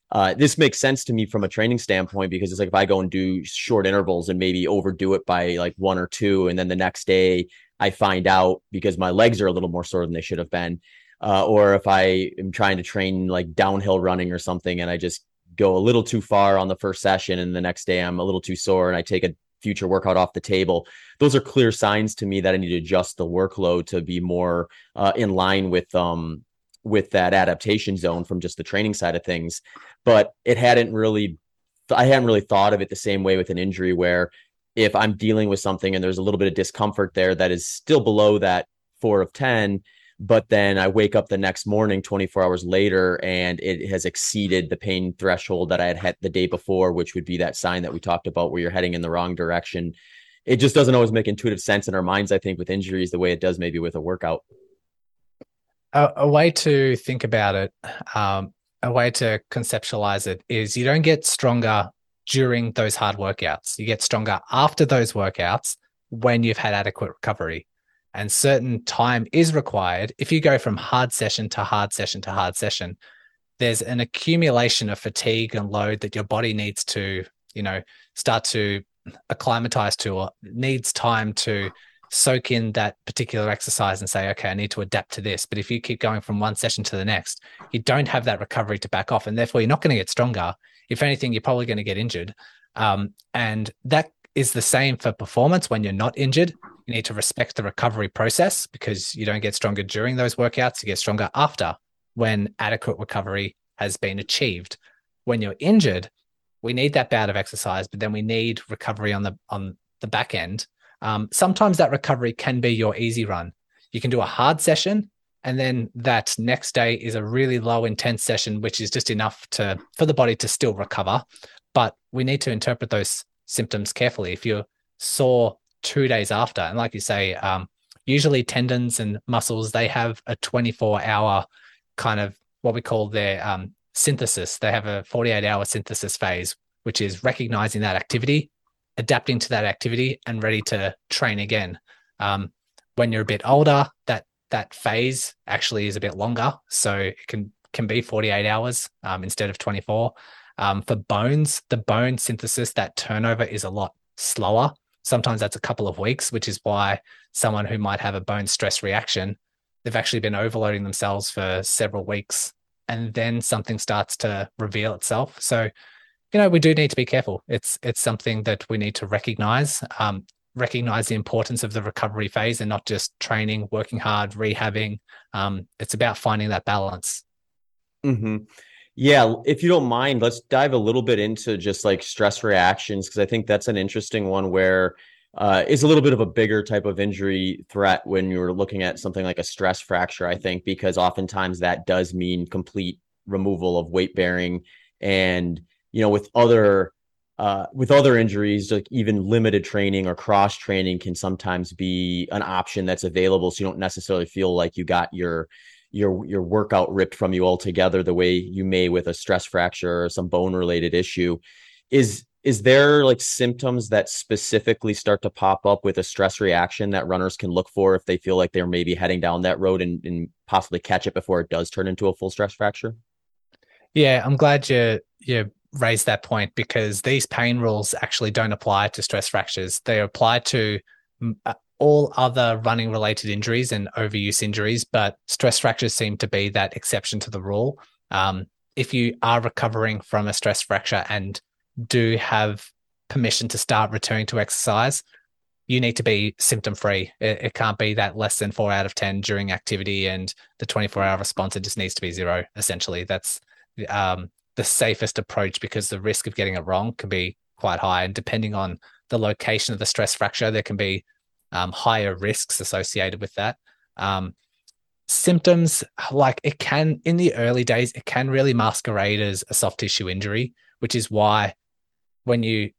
Uh, this makes sense to me from a training standpoint because it's like if I go and do short intervals and maybe overdo it by like one or two, and then the next day I find out because my legs are a little more sore than they should have been, uh, or if I am trying to train like downhill running or something and I just go a little too far on the first session and the next day I'm a little too sore and I take a future workout off the table. Those are clear signs to me that I need to adjust the workload to be more uh, in line with um with that adaptation zone from just the training side of things. But it hadn't really I hadn't really thought of it the same way with an injury where if I'm dealing with something and there's a little bit of discomfort there that is still below that four of 10, but then I wake up the next morning 24 hours later and it has exceeded the pain threshold that I had had the day before, which would be that sign that we talked about where you're heading in the wrong direction. It just doesn't always make intuitive sense in our minds, I think, with injuries the way it does maybe with a workout. A, a way to think about it, um, a way to conceptualize it is you don't get stronger during those hard workouts. You get stronger after those workouts when you've had adequate recovery and certain time is required, if you go from hard session to hard session to hard session, there's an accumulation of fatigue and load that your body needs to, you know, start to acclimatize to or needs time to soak in that particular exercise and say, okay, I need to adapt to this. But if you keep going from one session to the next, you don't have that recovery to back off. And therefore, you're not going to get stronger. If anything, you're probably going to get injured. Um, and that is the same for performance when you're not injured. You need to respect the recovery process because you don't get stronger during those workouts. You get stronger after when adequate recovery has been achieved. When you're injured, we need that bout of exercise, but then we need recovery on the on the back end. Um, sometimes that recovery can be your easy run. You can do a hard session, and then that next day is a really low intense session, which is just enough to for the body to still recover. But we need to interpret those symptoms carefully. If you're sore two days after. And like you say, um, usually tendons and muscles, they have a 24 hour kind of what we call their um, synthesis. They have a 48 hour synthesis phase, which is recognizing that activity, adapting to that activity, and ready to train again. Um, when you're a bit older, that that phase actually is a bit longer, so it can can be 48 hours um, instead of 24. Um, for bones, the bone synthesis, that turnover is a lot slower. Sometimes that's a couple of weeks, which is why someone who might have a bone stress reaction, they've actually been overloading themselves for several weeks and then something starts to reveal itself. So, you know, we do need to be careful. It's it's something that we need to recognize, um, recognize the importance of the recovery phase and not just training, working hard, rehabbing. Um, it's about finding that balance. Mm-hmm. Yeah, if you don't mind, let's dive a little bit into just like stress reactions because I think that's an interesting one where uh, a little bit of a bigger type of injury threat when you're looking at something like a stress fracture. I think because oftentimes that does mean complete removal of weight bearing, and you know with other uh, with other injuries, like even limited training or cross training can sometimes be an option that's available. So you don't necessarily feel like you got your your your workout ripped from you altogether the way you may with a stress fracture or some bone related issue. Is is there like symptoms that specifically start to pop up with a stress reaction that runners can look for if they feel like they're maybe heading down that road and, and possibly catch it before it does turn into a full stress fracture? Yeah i'm glad you you raised that point because these pain rules actually don't apply to stress fractures. They apply to uh, all other running related injuries and overuse injuries, but stress fractures seem to be that exception to the rule. Um, if you are recovering from a stress fracture and do have permission to start returning to exercise, you need to be symptom free. It, it, can't be that less than four out of 10 during activity and the 24 hour response, it just needs to be zero, essentially. That's um, the safest approach because the risk of getting it wrong can be quite high. And depending on the location of the stress fracture, there can be um, higher risks associated with that. Um, symptoms like it can in the early days it can really masquerade as a soft tissue injury which is why when you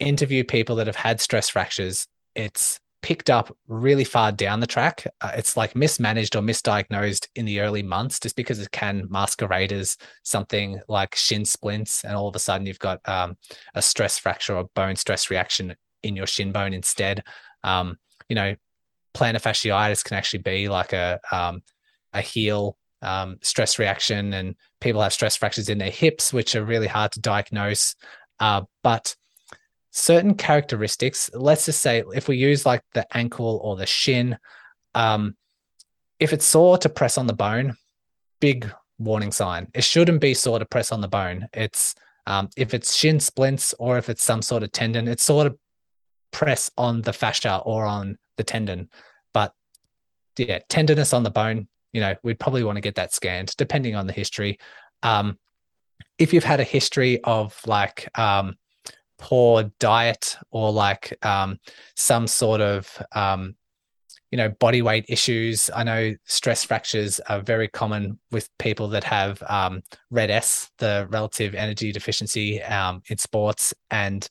interview people that have had stress fractures it's picked up really far down the track uh, it's like mismanaged or misdiagnosed in the early months just because it can masquerade as something like shin splints and all of a sudden you've got um, a stress fracture or bone stress reaction in your shin bone instead um, you know plantar fasciitis can actually be like a um, a heel um, stress reaction, and people have stress fractures in their hips, which are really hard to diagnose. Uh, but certain characteristics, let's just say, if we use like the ankle or the shin, um, if it's sore to press on the bone, big warning sign. It shouldn't be sore to press on the bone. It's um, if it's shin splints or if it's some sort of tendon, it's sort of press on the fascia or on the tendon. But yeah, tenderness on the bone, you know, we'd probably want to get that scanned depending on the history. Um, if you've had a history of like um, poor diet or like um, some sort of um, you know body weight issues i know stress fractures are very common with people that have um, red-s the relative energy deficiency um, in sports and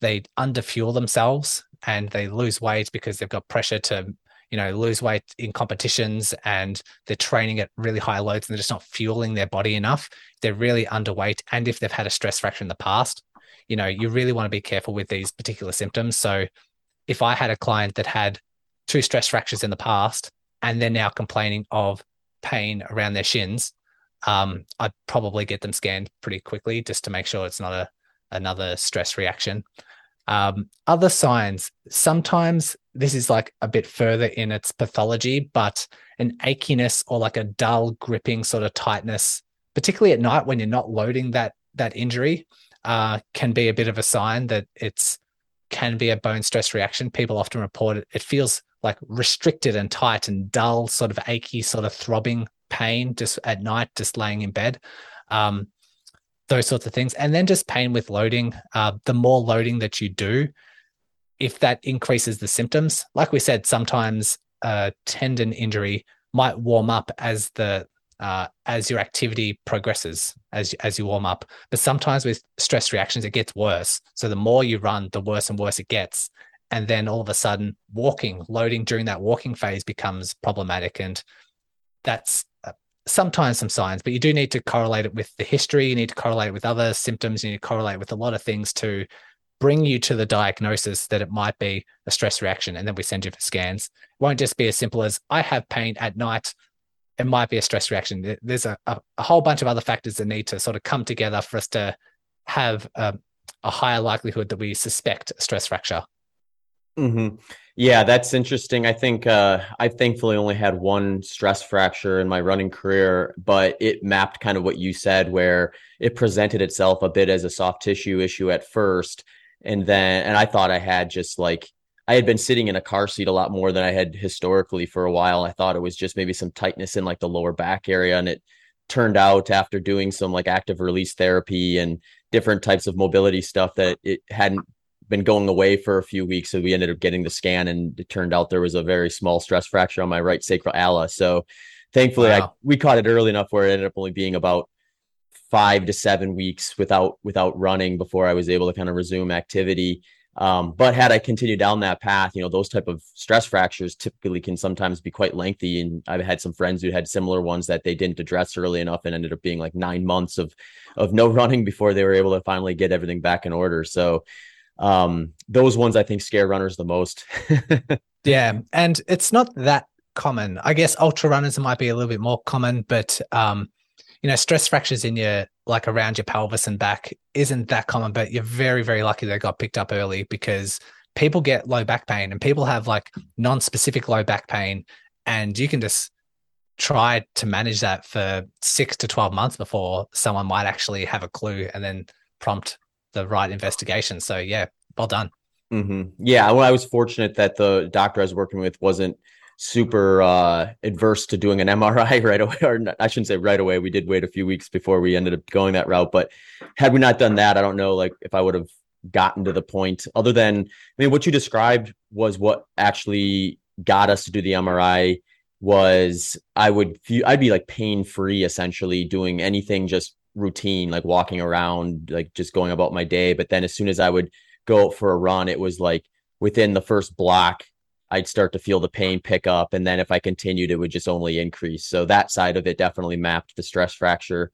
they underfuel themselves and they lose weight because they've got pressure to you know lose weight in competitions and they're training at really high loads and they're just not fueling their body enough they're really underweight. And if they've had a stress fracture in the past you know you really want to be careful with these particular symptoms. So if i had a client that had two stress fractures in the past and they're now complaining of pain around their shins um, i'd probably get them scanned pretty quickly just to make sure it's not a another stress reaction um, other signs, sometimes this is like a bit further in its pathology, but an achiness or like a dull gripping sort of tightness, particularly at night when you're not loading that that injury, uh, can be a bit of a sign that it's can be a bone stress reaction. People often report it. It feels like restricted and tight and dull, sort of achy, sort of throbbing pain just at night, just laying in bed. Um, those sorts of things. And then just pain with loading. Uh, the more loading that you do, if that increases the symptoms, like we said, sometimes a tendon injury might warm up as the uh, as your activity progresses as as you warm up. But sometimes with stress reactions, it gets worse. So the more you run, the worse and worse it gets. And then all of a sudden, walking, loading during that walking phase becomes problematic, and that's sometimes some signs, but you do need to correlate it with the history. You need to correlate it with other symptoms. You need to correlate with a lot of things to bring you to the diagnosis that it might be a stress reaction. And then we send you for scans. It won't just be as simple as I have pain at night. It might be a stress reaction. There's a, a, a whole bunch of other factors that need to sort of come together for us to have a, a higher likelihood that we suspect stress fracture. Mm-hmm. Yeah, that's interesting. I think uh, I thankfully only had one stress fracture in my running career, but it mapped kind of what you said, where it presented itself a bit as a soft tissue issue at first. And then, and I thought I had just like, I had been sitting in a car seat a lot more than I had historically for a while. I thought it was just maybe some tightness in like the lower back area. And it turned out after doing some like active release therapy and different types of mobility stuff that it hadn't been going away for a few weeks. So we ended up getting the scan, and it turned out there was a very small stress fracture on my right sacral ala. So thankfully, wow. I, we caught it early enough where it ended up only being about five to seven weeks without without running before I was able to kind of resume activity. Um, but had I continued down that path, you know, those type of stress fractures typically can sometimes be quite lengthy. And I've had some friends who had similar ones that they didn't address early enough and ended up being like nine months of of no [LAUGHS] running before they were able to finally get everything back in order. So um, those ones I think scare runners the most. [LAUGHS] yeah, and it's not that common. I guess ultra runners might be a little bit more common, but um, you know, stress fractures in your like around your pelvis and back isn't that common. But you're very, very lucky they got picked up early because people get low back pain and people have like non-specific low back pain, and you can just try to manage that for six to 12 months before someone might actually have a clue and then prompt the right investigation. So yeah, well done. Mm-hmm. Yeah, well, I was fortunate that the doctor I was working with wasn't super uh, adverse to doing an MRI [LAUGHS] right away, or I shouldn't say right away. We did wait a few weeks before we ended up going that route. But had we not done that, I don't know, like if I would have gotten to the point. Other than, I mean, what you described was what actually got us to do the MRI was I would I'd be like pain free essentially doing anything just routine, like walking around, like just going about my day. But then as soon as I would go for a run, it was like within the first block, I'd start to feel the pain pick up. And then if I continued, it would just only increase. So that side of it definitely mapped the stress fracture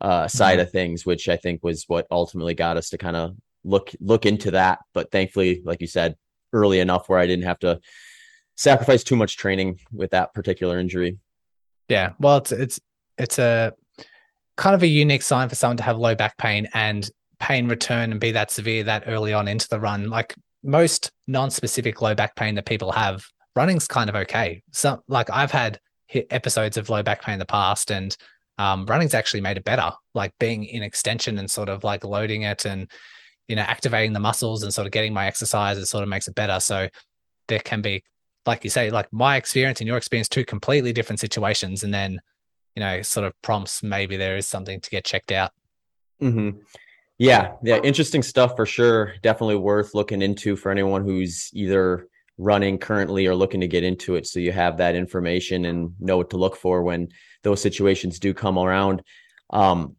uh, side mm-hmm. of things, which I think was what ultimately got us to kind of look look into that. But thankfully, like you said, early enough where I didn't have to sacrifice too much training with that particular injury. Yeah, well, it's it's it's a kind of a unique sign for someone to have low back pain and pain return and be that severe that early on into the run. Like most non-specific low back pain that people have, running's kind of okay. So, like I've had episodes of low back pain in the past, and um, running's actually made it better. Like being in extension and sort of like loading it and you know activating the muscles and sort of getting my exercise, it sort of makes it better. So there can be, like you say, like my experience and your experience, two completely different situations, and then you know sort of prompts maybe there is something to get checked out. Mm-hmm. Yeah, yeah, interesting stuff for sure. Definitely worth looking into for anyone who's either running currently or looking to get into it. So you have that information and know what to look for when those situations do come around. Um,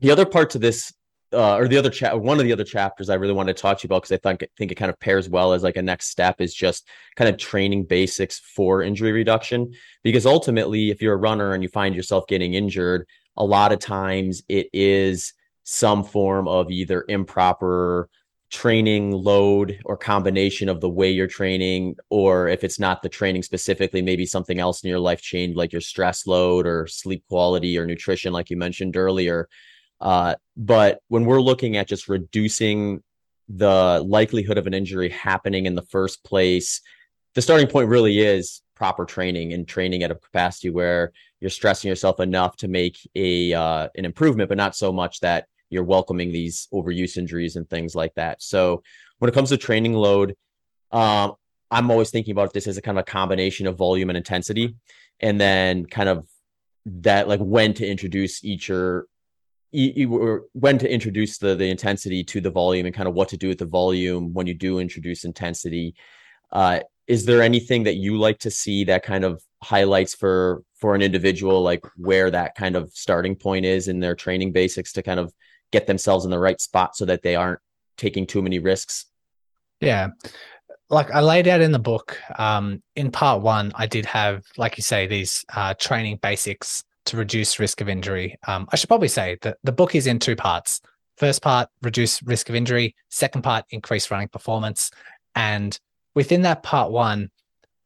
the other part to this, uh, or the other chat, one of the other chapters I really wanted to talk to you about because I think think it kind of pairs well as like a next step is just kind of training basics for injury reduction. Because ultimately, if you're a runner and you find yourself getting injured, a lot of times it is some form of either improper training load or combination of the way you're training or if it's not the training specifically maybe something else in your life changed like your stress load or sleep quality or nutrition like you mentioned earlier uh, but when we're looking at just reducing the likelihood of an injury happening in the first place the starting point really is proper training and training at a capacity where you're stressing yourself enough to make a uh, an improvement but not so much that you're welcoming these overuse injuries and things like that. So when it comes to training load, um, I'm always thinking about this as a kind of a combination of volume and intensity, and then kind of that like when to introduce each or, or when to introduce the the intensity to the volume and kind of what to do with the volume when you do introduce intensity. Uh, is there anything that you like to see that kind of highlights for for an individual like where that kind of starting point is in their training basics to kind of get themselves in the right spot so that they aren't taking too many risks. Yeah. Like I laid out in the book, um, in part one, I did have, like you say, these uh, training basics to reduce risk of injury. Um, I should probably say that the book is in two parts. First part, reduce risk of injury. Second part, increase running performance. And within that part one,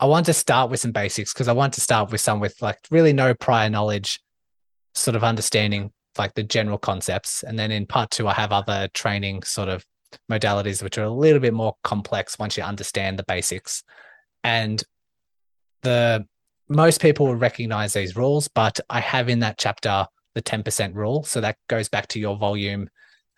I want to start with some basics because I want to start with some with like really no prior knowledge, sort of understanding like the general concepts. And then in part two, I have other training sort of modalities, which are a little bit more complex once you understand the basics. And the most people will recognize these rules, but I have in that chapter the 10% rule. So that goes back to your volume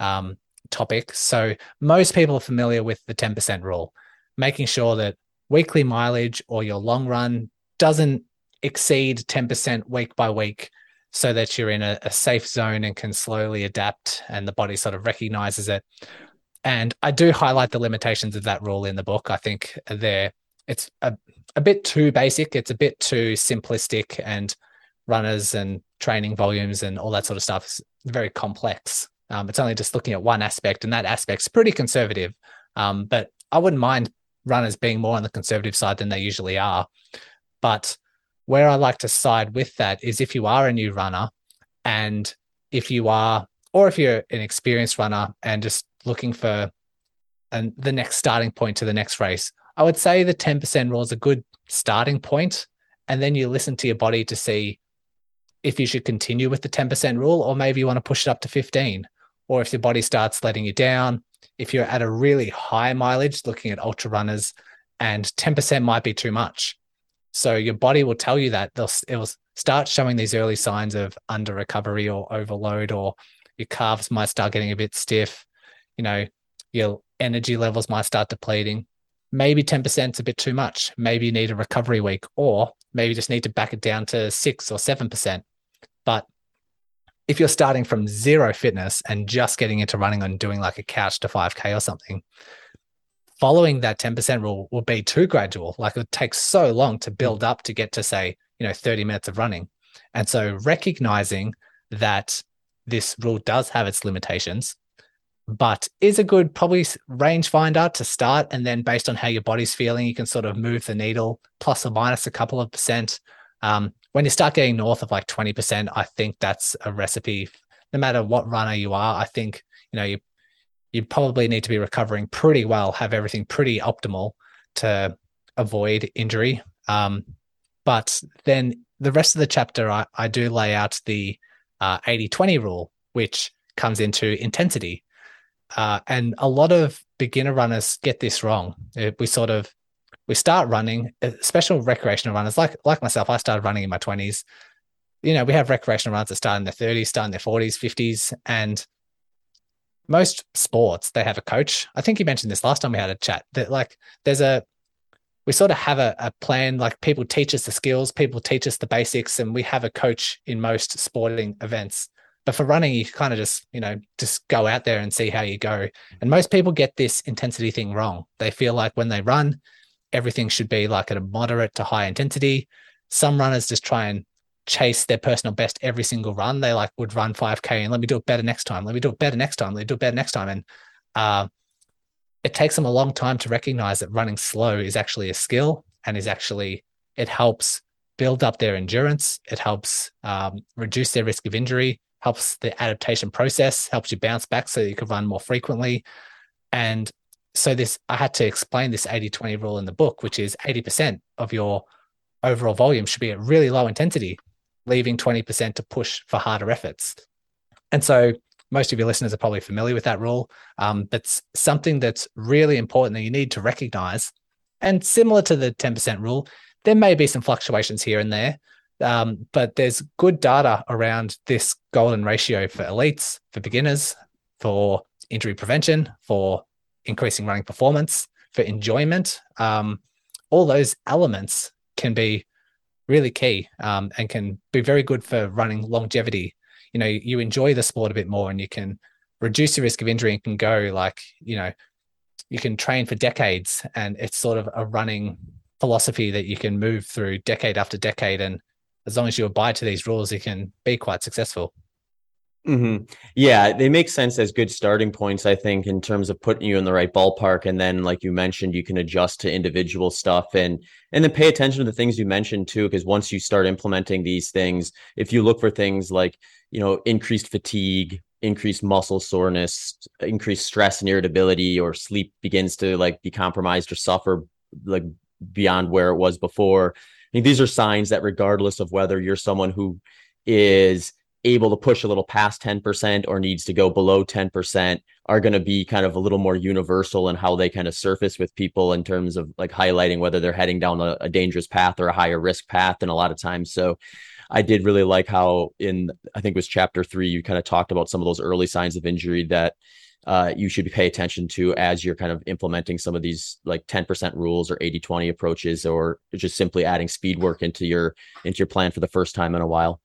um, topic. So most people are familiar with the 10% rule, making sure that weekly mileage or your long run doesn't exceed 10% week by week so that you're in a, a safe zone and can slowly adapt and the body sort of recognizes it. And I do highlight the limitations of that rule in the book. I think there it's a, a bit too basic, it's a bit too simplistic, and runners and training volumes and all that sort of stuff is very complex. Um, it's only just looking at one aspect, and that aspect's pretty conservative. Um, but I wouldn't mind runners being more on the conservative side than they usually are. But where I like to side with that is if you are a new runner and if you are, or if you're an experienced runner and just looking for and the next starting point to the next race, I would say the 10% rule is a good starting point, And then you listen to your body to see if you should continue with the 10% rule, or maybe you want to push it up to 15. Or if your body starts letting you down, if you're at a really high mileage, looking at ultra runners, and 10% might be too much. So your body will tell you that they'll it will start showing these early signs of under recovery or overload, or your calves might start getting a bit stiff. You know, your energy levels might start depleting. Maybe 10% is a bit too much. Maybe you need a recovery week, or maybe just need to back it down to six or 7%. But if you're starting from zero fitness and just getting into running and doing like a couch to 5K or something, following that 10% rule will be too gradual. Like it takes so long to build up to get to say you know 30 minutes of running and so recognizing that this rule does have its limitations but is a good probably rangefinder to start and then based on how your body's feeling you can sort of move the needle plus or minus a couple of percent. Um, when you start getting north of like 20% i think that's a recipe no matter what runner you are i think you know you you probably need to be recovering pretty well have everything pretty optimal to avoid injury. Um, but then the rest of the chapter i, I do lay out the uh, 80-20 rule which comes into intensity uh, and a lot of beginner runners get this wrong. Uh, we sort of we start running, especially recreational runners like like myself. I started running in my twenties. You know, we have recreational runners that start in their thirties, start in their forties, fifties, and most sports they have a coach. I think you mentioned this last time we had a chat that like there's a we sort of have a, a plan like people teach us the skills people teach us the basics and we have a coach in most sporting events but for running, you kind of just, you know, just go out there and see how you go. And most people get this intensity thing wrong. They feel like when they run, everything should be like at a moderate to high intensity. Some runners just try and chase their personal best every single run. They like would run 5K and let me do it better next time. Let me do it better next time. Let me do it better next time. And uh, it takes them a long time to recognize that running slow is actually a skill and is actually, it helps build up their endurance. It helps um, reduce their risk of injury helps the adaptation process, helps you bounce back so you can run more frequently. And so this I had to explain this 80-20 rule in the book, which is 80% of your overall volume should be at really low intensity, leaving 20% to push for harder efforts. And so most of your listeners are probably familiar with that rule. Um, but something that's really important that you need to recognize. And similar to the 10% rule, there may be some fluctuations here and there. Um, but there's good data around this golden ratio for elites, for beginners, for injury prevention, for increasing running performance, for enjoyment. Um, all those elements can be really key um, and can be very good for running longevity. You know, you enjoy the sport a bit more and you can reduce your risk of injury and can go like, you know, you can train for decades and it's sort of a running philosophy that you can move through decade after decade and as long as you abide to these rules, you can be quite successful. Mm-hmm. Yeah, they make sense as good starting points, I think, in terms of putting you in the right ballpark. And then, like you mentioned, you can adjust to individual stuff and and then pay attention to the things you mentioned too. Because once you start implementing these things, if you look for things like you know increased fatigue, increased muscle soreness, increased stress and irritability, or sleep begins to like be compromised or suffer like beyond where it was before, think these are signs that regardless of whether you're someone who is able to push a little past 10% or needs to go below 10% are going to be kind of a little more universal in how they kind of surface with people in terms of like highlighting whether they're heading down a, a dangerous path or a higher risk path and a lot of times. So i did really like how in i think it was chapter three you kind of talked about some of those early signs of injury that uh, you should pay attention to as you're kind of implementing some of these like 10% rules or 80 20 approaches or just simply adding speed work into your into your plan for the first time in a while.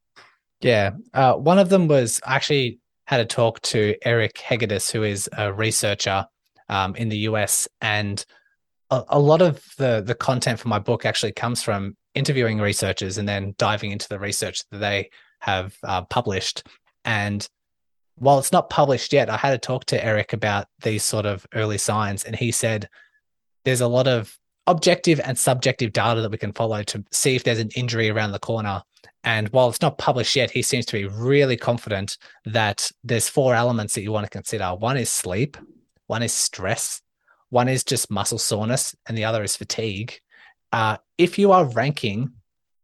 Yeah. Uh, one of them was I actually had a talk to eric hegedus who is a researcher um, in the us and a, a lot of the the content for my book actually comes from interviewing researchers and then diving into the research that they have uh, published. And while it's not published yet, I had to talk to Eric about these sort of early signs, and he said there's a lot of objective and subjective data that we can follow to see if there's an injury around the corner. And while it's not published yet, he seems to be really confident that there's four elements that you want to consider. One is sleep, one is stress, one is just muscle soreness, and the other is fatigue. Uh, if you are ranking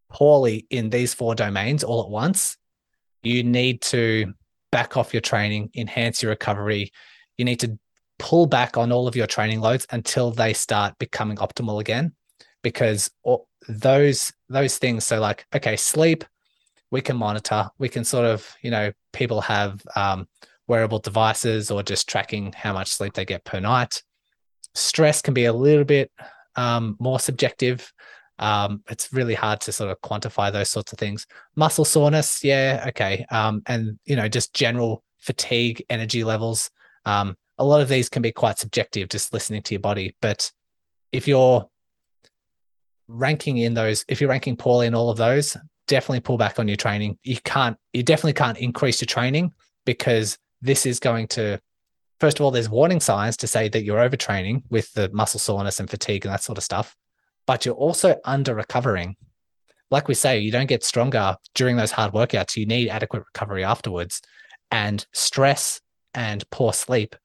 poorly in these four domains all at once, you need to back off your training, enhance your recovery. You need to pull back on all of your training loads until they start becoming optimal again because those those things so like okay sleep we can monitor. We can sort of you know people have um, wearable devices or just tracking how much sleep they get per night. Stress can be a little bit um, more subjective um, it's really hard to sort of quantify those sorts of things. Muscle soreness, yeah, okay, um, and you know just general fatigue, energy levels. Um, a lot of these can be quite subjective, just listening to your body. But if you're ranking in those, if you're ranking poorly in all of those, definitely pull back on your training. You can't, you definitely can't increase your training because this is going to, first of all, there's warning signs to say that you're overtraining with the muscle soreness and fatigue and that sort of stuff, but you're also under recovering. Like we say, you don't get stronger during those hard workouts. You need adequate recovery afterwards. And stress and poor sleep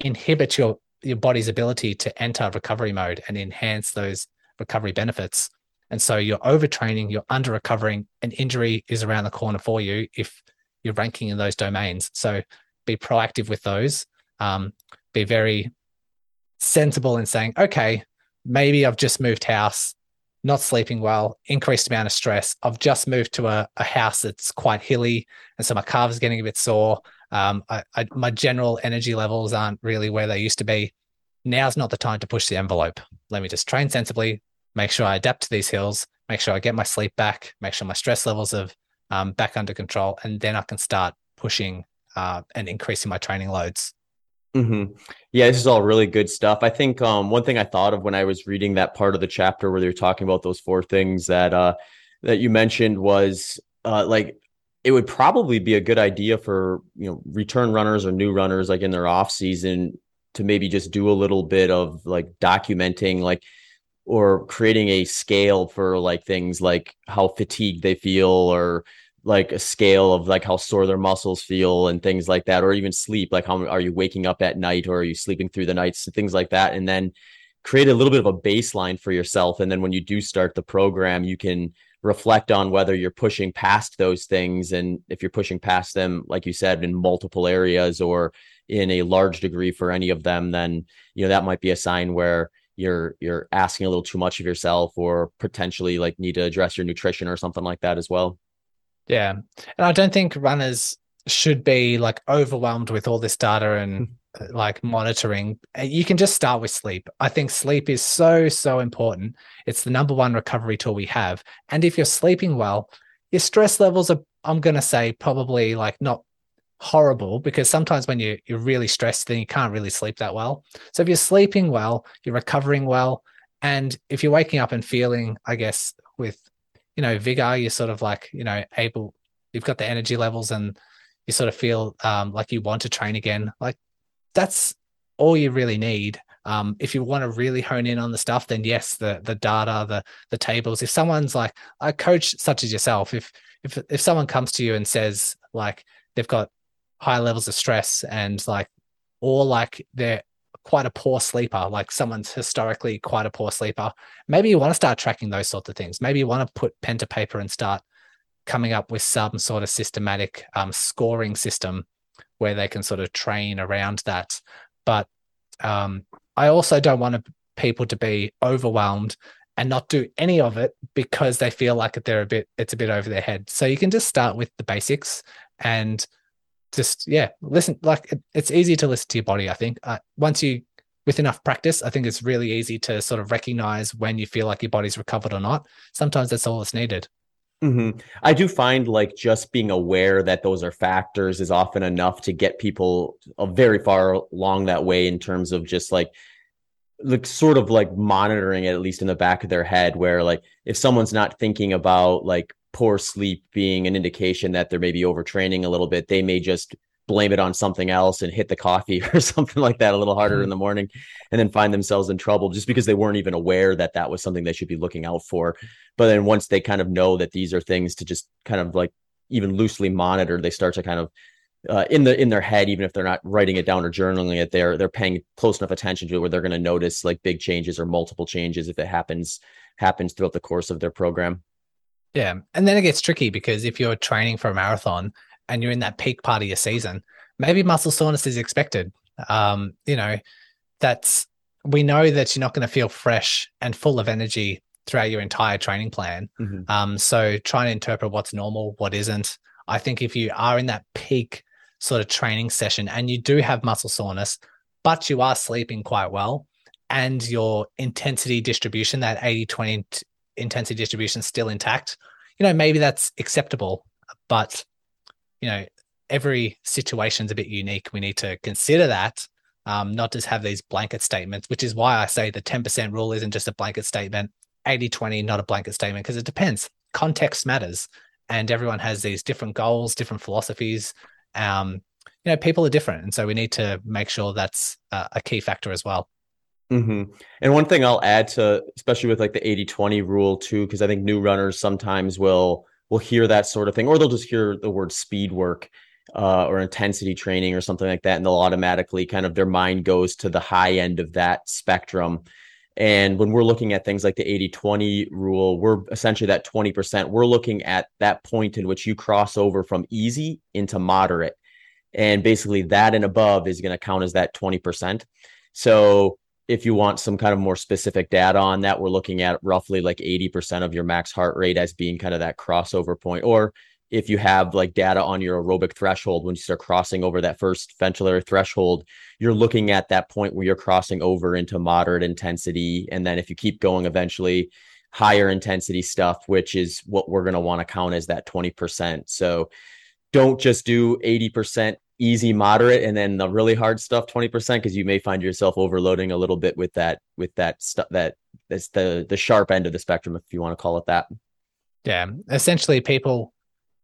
inhibit your, your body's ability to enter recovery mode and enhance those recovery benefits. And so you're overtraining, you're under recovering, and injury is around the corner for you if you're ranking in those domains. So be proactive with those. Um, be very sensible in saying, okay, maybe I've just moved house, not sleeping well, increased amount of stress. I've just moved to a, a house that's quite hilly. And so my calves getting a bit sore. Um, I, I, my general energy levels aren't really where they used to be. Now's not the time to push the envelope. Let me just train sensibly, make sure I adapt to these hills, make sure I get my sleep back, make sure my stress levels are um, back under control, and then I can start pushing uh, and increasing my training loads. Mm-hmm. Yeah, this is all really good stuff. I think um, one thing I thought of when I was reading that part of the chapter where they're talking about those four things that uh, that you mentioned was uh, like it would probably be a good idea for you know return runners or new runners like in their off season to maybe just do a little bit of like documenting like or creating a scale for like things like how fatigued they feel or like a scale of like how sore their muscles feel and things like that or even sleep like how are you waking up at night or are you sleeping through the nights things like that and then create a little bit of a baseline for yourself and then when you do start the program you can reflect on whether you're pushing past those things and if you're pushing past them like you said in multiple areas or in a large degree for any of them then you know that might be a sign where you're you're asking a little too much of yourself or potentially like need to address your nutrition or something like that as well yeah and i don't think runners should be like overwhelmed with all this data and hmm. like monitoring uh, you can just start with sleep i think sleep is so so important it's the number one recovery tool we have and if you're sleeping well your stress levels are i'm going to say probably like not horrible because sometimes when you, you're really stressed, then you can't really sleep that well. So if you're sleeping well, you're recovering well. And if you're waking up and feeling, I guess, with, you know, vigor, you're sort of like, you know, able, you've got the energy levels and you sort of feel um, like you want to train again. Like that's all you really need. Um, if you want to really hone in on the stuff, then yes, the the data, the the tables. If someone's like a coach such as yourself, if if if someone comes to you and says like they've got high levels of stress and like or like they're quite a poor sleeper like someone's historically quite a poor sleeper. Maybe you want to start tracking those sorts of things. Maybe you want to put pen to paper and start coming up with some sort of systematic um, scoring system where they can sort of train around that. But um, i also don't want people to be overwhelmed and not do any of it because they feel like they're a bit it's a bit over their head. So you can just start with the basics and just yeah listen like it, it's easy to listen to your body i think. Uh, once you with enough practice i think it's really easy to sort of recognize when you feel like your body's recovered or not. Sometimes that's all that's needed. Mm-hmm. i do find like just being aware that those are factors is often enough to get people uh, very far along that way in terms of just like like sort of like monitoring it at least in the back of their head where like if someone's not thinking about like poor sleep being an indication that they're maybe overtraining a little bit, they may just blame it on something else and hit the coffee [LAUGHS] or something like that a little harder mm-hmm. in the morning and then find themselves in trouble just because they weren't even aware that that was something they should be looking out for. But then once they kind of know that these are things to just kind of like even loosely monitor, they start to kind of uh, in the in their head, even if they're not writing it down or journaling it, they're they're paying close enough attention to it where they're going to notice like big changes or multiple changes if it happens happens throughout the course of their program. Yeah. And then it gets tricky because if you're training for a marathon and you're in that peak part of your season, maybe muscle soreness is expected. Um, you know, that's we know that you're not going to feel fresh and full of energy throughout your entire training plan. Mm-hmm. Um, so trying to interpret what's normal, what isn't. I think if you are in that peak sort of training session and you do have muscle soreness, but you are sleeping quite well and your intensity distribution, that 80 20 intensity distribution still intact, you know, maybe that's acceptable. But, you know, every situation's a bit unique. We need to consider that, um, not just have these blanket statements, which is why I say the 10% rule isn't just a blanket statement. 80 20, not a blanket statement, because it depends. Context matters. And everyone has these different goals, different philosophies. Um, you know, people are different. And so we need to make sure that's a, a key factor as well. Mm-hmm. And one thing I'll add to, especially with like the 80 20 rule too, because I think new runners sometimes will will hear that sort of thing, or they'll just hear the word speed work uh, or intensity training or something like that, and they'll automatically kind of their mind goes to the high end of that spectrum. And when we're looking at things like the 80 20 rule, we're essentially that 20%. We're looking at that point in which you cross over from easy into moderate. And basically, that and above is going to count as that 20%. So, if you want some kind of more specific data on that, we're looking at roughly like 80% of your max heart rate as being kind of that crossover point. Or if you have like data on your aerobic threshold, when you start crossing over that first ventilatory threshold, you're looking at that point where you're crossing over into moderate intensity. And then if you keep going, eventually higher intensity stuff, which is what we're going to want to count as that 20%. So don't just do 80% easy moderate and then the really hard stuff 20% because you may find yourself overloading a little bit with that with that stuff that that's the the sharp end of the spectrum if you want to call it that. Yeah. Essentially people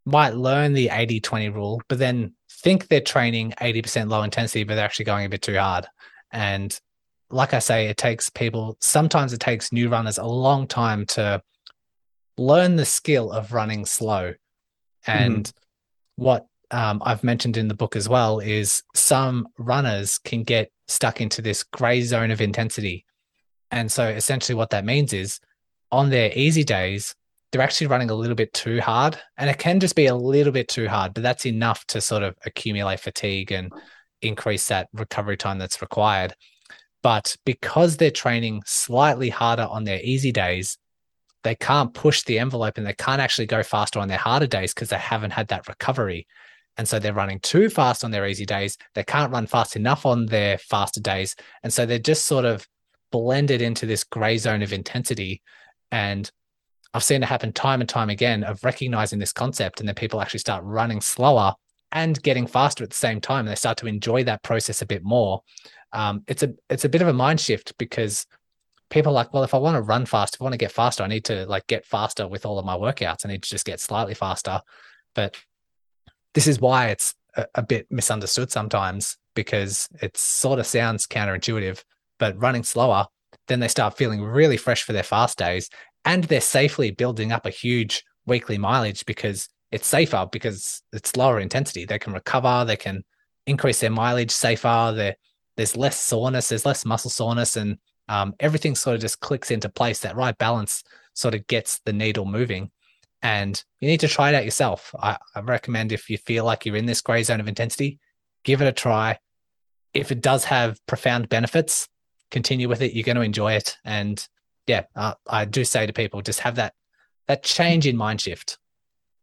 might learn the 80 20 rule but then think they're training 80% low intensity but they're actually going a bit too hard. And like i say it takes people sometimes it takes new runners a long time to learn the skill of running slow. And mm-hmm. what um, I've mentioned in the book as well is some runners can get stuck into this gray zone of intensity. And so essentially what that means is on their easy days, they're actually running a little bit too hard. And it can just be a little bit too hard, but that's enough to sort of accumulate fatigue and increase that recovery time that's required. But because they're training slightly harder on their easy days, they can't push the envelope and they can't actually go faster on their harder days because they haven't had that recovery. And so they're running too fast on their easy days. They can't run fast enough on their faster days. And so they're just sort of blended into this gray zone of intensity. And I've seen it happen time and time again of recognizing this concept. And then people actually start running slower and getting faster at the same time. And they start to enjoy that process a bit more. Um, it's a it's a bit of a mind shift because people are like, well, if I want to run fast, if I want to get faster, I need to like get faster with all of my workouts. I need to just get slightly faster. But this is why it's a, a bit misunderstood sometimes because it sort of sounds counterintuitive, but running slower, then they start feeling really fresh for their fast days and they're safely building up a huge weekly mileage because it's safer because it's lower intensity. They can recover, they can increase their mileage safer. there's less soreness, there's less muscle soreness, and um, everything sort of just clicks into place. That right balance sort of gets the needle moving and you need to try it out yourself. I, I, recommend if you feel like you're in this gray zone of intensity, give it a try. If it does have profound benefits, continue with it. You're going to enjoy it. And yeah, uh, I do say to people, just have that that change in mind shift.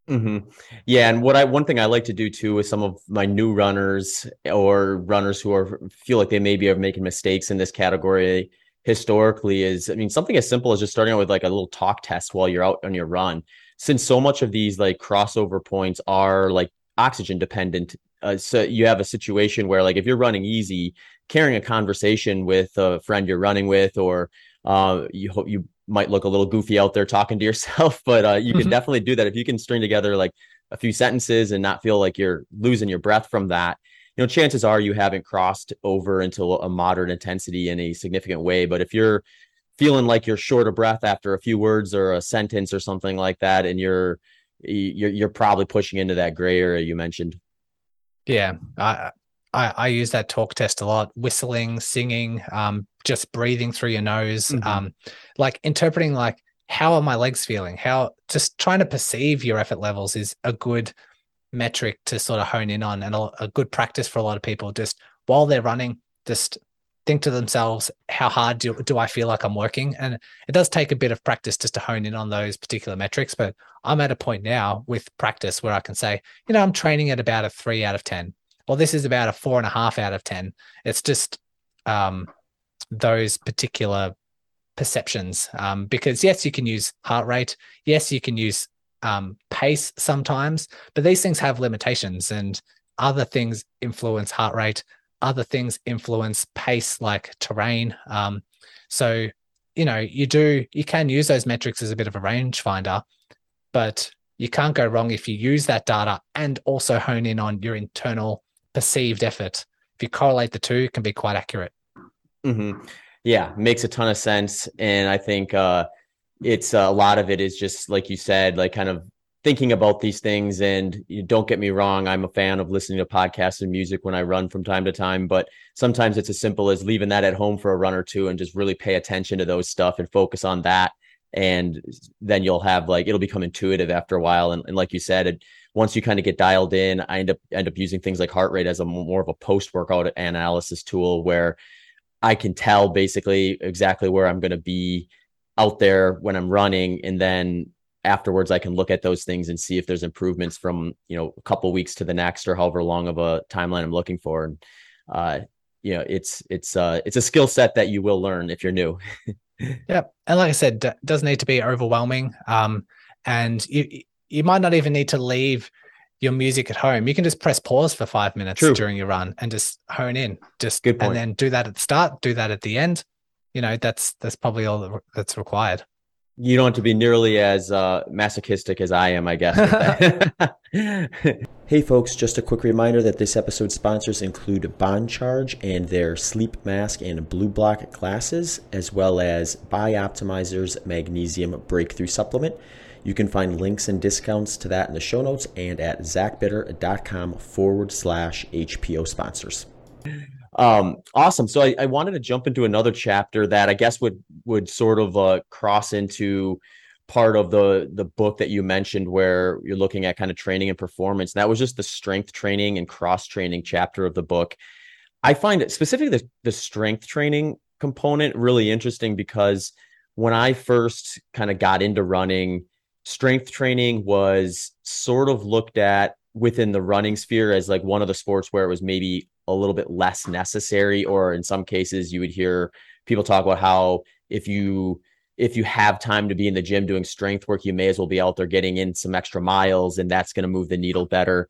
Mm-hmm. Yeah, and what I one thing I like to do too with some of my new runners or runners who are feel like they maybe are making mistakes in this category historically is I mean something as simple as just starting out with like a little talk test while you're out on your run since so much of these like crossover points are like oxygen dependent uh, so you have a situation where like if you're running easy carrying a conversation with a friend you're running with or uh, you hope you might look a little goofy out there talking to yourself [LAUGHS] but uh, you can mm-hmm. definitely do that if you can string together like a few sentences and not feel like you're losing your breath from that you know chances are you haven't crossed over into a moderate intensity in a significant way but if you're feeling like you're short of breath after a few words or a sentence or something like that and you're you're, you're probably pushing into that gray area you mentioned. Yeah I, I i use that talk test a lot whistling singing um just breathing through your nose mm-hmm. um like interpreting like how are my legs feeling? How just trying to perceive your effort levels is a good metric to sort of hone in on and a, a good practice for a lot of people. Just while they're running just think to themselves, how hard do, do I feel like I'm working? And it does take a bit of practice just to hone in on those particular metrics. But I'm at a point now with practice where I can say, you know, I'm training at about a three out of 10. Well, this is about a four and a half out of 10. It's just um, those particular perceptions. Um, because yes, you can use heart rate. Yes, you can use um, pace sometimes, but these things have limitations and other things influence heart rate other things influence pace like terrain. Um, so you know, you do you can use those metrics as a bit of a range finder, but you can't go wrong if you use that data and also hone in on your internal perceived effort. If you correlate the two, it can be quite accurate. Mm-hmm. Yeah, makes a ton of sense, and I think uh, it's uh, a lot of it is just like you said, like kind of thinking about these things. And you don't get me wrong, I'm a fan of listening to podcasts and music when I run from time to time, but sometimes it's as simple as leaving that at home for a run or two and just really pay attention to those stuff and focus on that. And then you'll have like it'll become intuitive after a while. And, and like you said, it, once you kind of get dialed in, I end up end up using things like heart rate as a more of a post workout analysis tool where I can tell basically exactly where I'm going to be out there when I'm running, and then afterwards I can look at those things and see if there's improvements from you know a couple weeks to the next or however long of a timeline I'm looking for. And uh, you know, it's it's uh it's a skill set that you will learn if you're new. [LAUGHS] yep, and like I said, d- doesn't need to be overwhelming. Um, and you you might not even need to leave your music at home. You can just press pause for five minutes True. during your run and just hone in. Just Good point. and then do that at the start, do that at the end. You know, that's that's probably all that's required. You don't have to be nearly as uh, masochistic as I am, I guess. [LAUGHS] hey, folks, just a quick reminder that this episode's sponsors include Bon Charge and their sleep mask and blue block glasses, as well as Bioptimizer's magnesium breakthrough supplement. You can find links and discounts to that in the show notes and at zachbitter.com forward slash HPO sponsors. Um, awesome. So I, I, wanted to jump into another chapter that I guess would would sort of uh, cross into part of the the book that you mentioned where you're looking at kind of training and performance. And that was just the strength training and cross training chapter of the book. I find it specifically the, the strength training component really interesting because when I first kind of got into running, strength training was sort of looked at within the running sphere as like one of the sports where it was maybe a little bit less necessary or in some cases you would hear people talk about how if you if you have time to be in the gym doing strength work you may as well be out there getting in some extra miles and that's going to move the needle better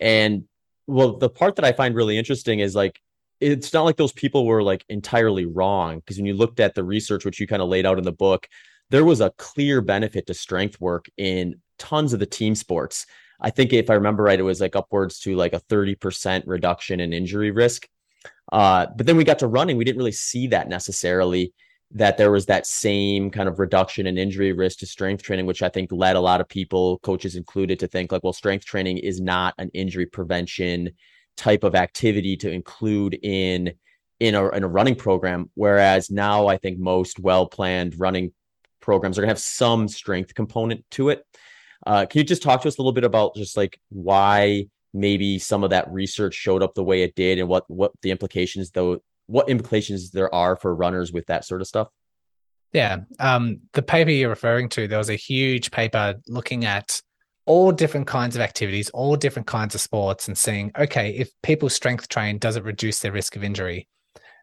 and well the part that i find really interesting is like it's not like those people were like entirely wrong because when you looked at the research which you kind of laid out in the book there was a clear benefit to strength work in tons of the team sports. I think if I remember right, it was like upwards to like a 30% reduction in injury risk. Uh, but then we got to running, we didn't really see that necessarily that there was that same kind of reduction in injury risk to strength training, which I think led a lot of people, coaches included, to think like, well, strength training is not an injury prevention type of activity to include in in a, in a running program. Whereas now I think most well planned running programs are going to have some strength component to it. Uh, can you just talk to us a little bit about just like why maybe some of that research showed up the way it did and what what the implications though what implications there are for runners with that sort of stuff? Yeah, um, the paper you're referring to, there was a huge paper looking at all different kinds of activities, all different kinds of sports, and seeing okay if people strength train, does it reduce their risk of injury?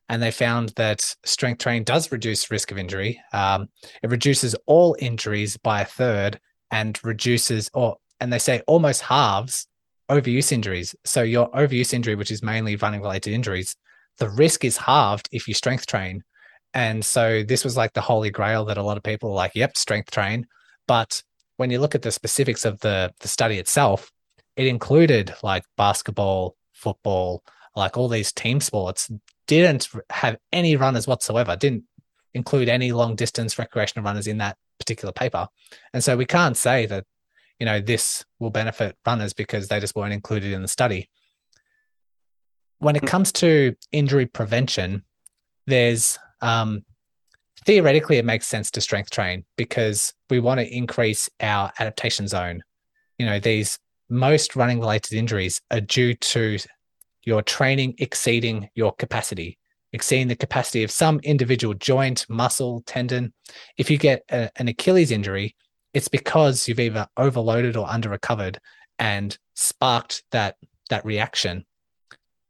and they found that strength training does reduce risk of injury. Um, it reduces all injuries by a third and reduces, or and they say almost halves overuse injuries. So your overuse injury, which is mainly running related injuries, the risk is halved if you strength train. And so this was like the holy grail that a lot of people are like, yep, strength train. But when you look at the specifics of the the study itself, it included like basketball, football, like all these team sports didn't have any runners whatsoever, didn't include any long distance recreational runners in that particular paper. And so we can't say that, you know, this will benefit runners because they just weren't included in the study. When it hmm. comes to injury prevention, there's um, theoretically it makes sense to strength train because we want to increase our adaptation zone. You know, these most running related injuries are due to your training exceeding your capacity, exceeding the capacity of some individual joint, muscle, tendon. If you get a, an Achilles injury, it's because you've either overloaded or under recovered and sparked that that reaction.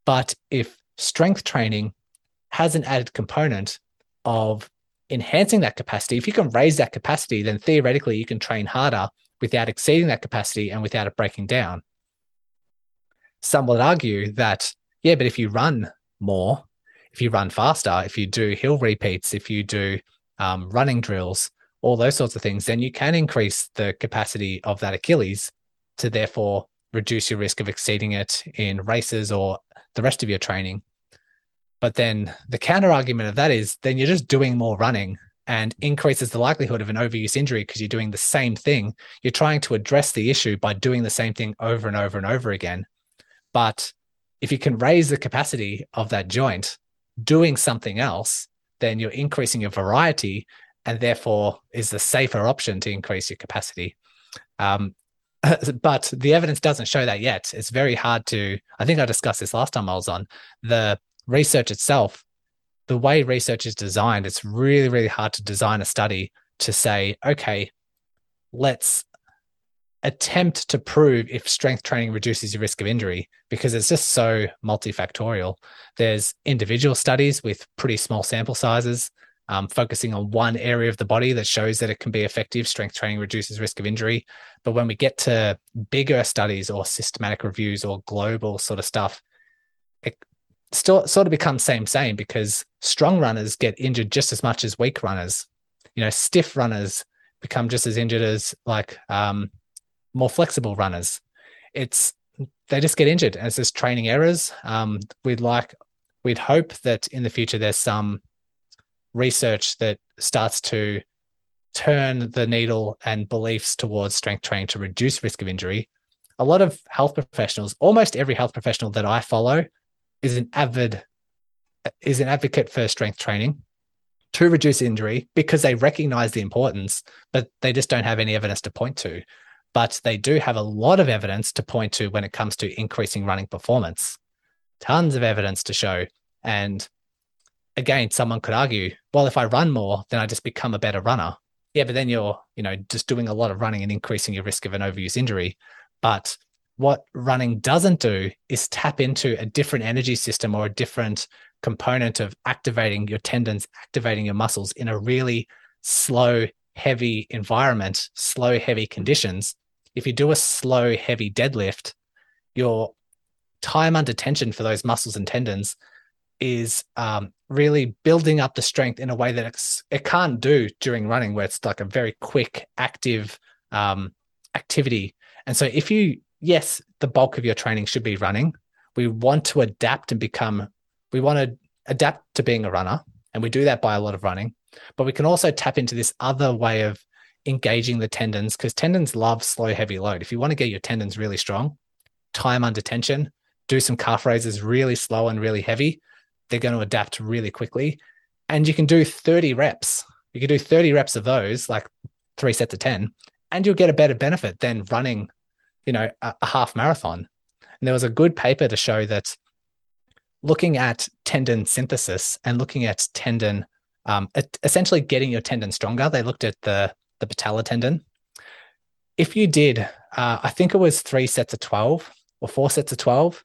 But if strength training has an added component of enhancing that capacity, if you can raise that capacity, then theoretically you can train harder without exceeding that capacity and without it breaking down some would argue that, yeah, but if you run more, if you run faster, if you do hill repeats, if you do um, running drills, all those sorts of things, then you can increase the capacity of that Achilles to therefore reduce your risk of exceeding it in races or the rest of your training. But then the counter argument of that is then you're just doing more running and increases the likelihood of an overuse injury because you're doing the same thing. You're trying to address the issue by doing the same thing over and over and over again. But if you can raise the capacity of that joint doing something else, then you're increasing your variety and therefore is the safer option to increase your capacity. Um, [LAUGHS] but the evidence doesn't show that yet. It's very hard to, I think I discussed this last time I was on. The research itself, the way research is designed, it's really, really hard to design a study to say, okay, let's attempt to prove if strength training reduces your risk of injury because it's just so multifactorial. There's individual studies with pretty small sample sizes um, focusing on one area of the body that shows that it can be effective. Strength training reduces risk of injury. But when we get to bigger studies or systematic reviews or global sort of stuff, it still sort of becomes same same because strong runners get injured just as much as weak runners. You know, stiff runners become just as injured as like um, more flexible runners. It's they just get injured, it's just training errors. Um, we'd like, we'd hope that in the future there's some research that starts to turn the needle and beliefs towards strength training to reduce risk of injury. A lot of health professionals, almost every health professional that I follow, is an avid is an advocate for strength training to reduce injury because they recognize the importance, but they just don't have any evidence to point to. But they do have a lot of evidence to point to when it comes to increasing running performance. Tons of evidence to show. And again, someone could argue, well, if I run more, then I just become a better runner. Yeah, but then you're, you know, just doing a lot of running and increasing your risk of an overuse injury. But what running doesn't do is tap into a different energy system or a different component of activating your tendons, activating your muscles in a really slow, heavy environment, slow, heavy conditions. If you do a slow, heavy deadlift, your time under tension for those muscles and tendons is um, really building up the strength in a way that it can't do during running, where it's like a very quick, active um, activity. And so, if you, yes, the bulk of your training should be running, we want to adapt and become, we want to adapt to being a runner. And we do that by a lot of running. But we can also tap into this other way of engaging the tendons because tendons love slow, heavy load. If you want to get your tendons really strong, time under tension, do some calf raises really slow and really heavy they're going to adapt really quickly. And you can do 30 reps. You can do 30 reps of those, like three sets of 10, and you'll get a better benefit than running, you know, a, a half marathon. And there was a good paper to show that looking at tendon synthesis and looking at tendon, um, essentially getting your tendon stronger, they looked at the, the patellar tendon. If you did, uh, I think it was three sets of 12 or four sets of 12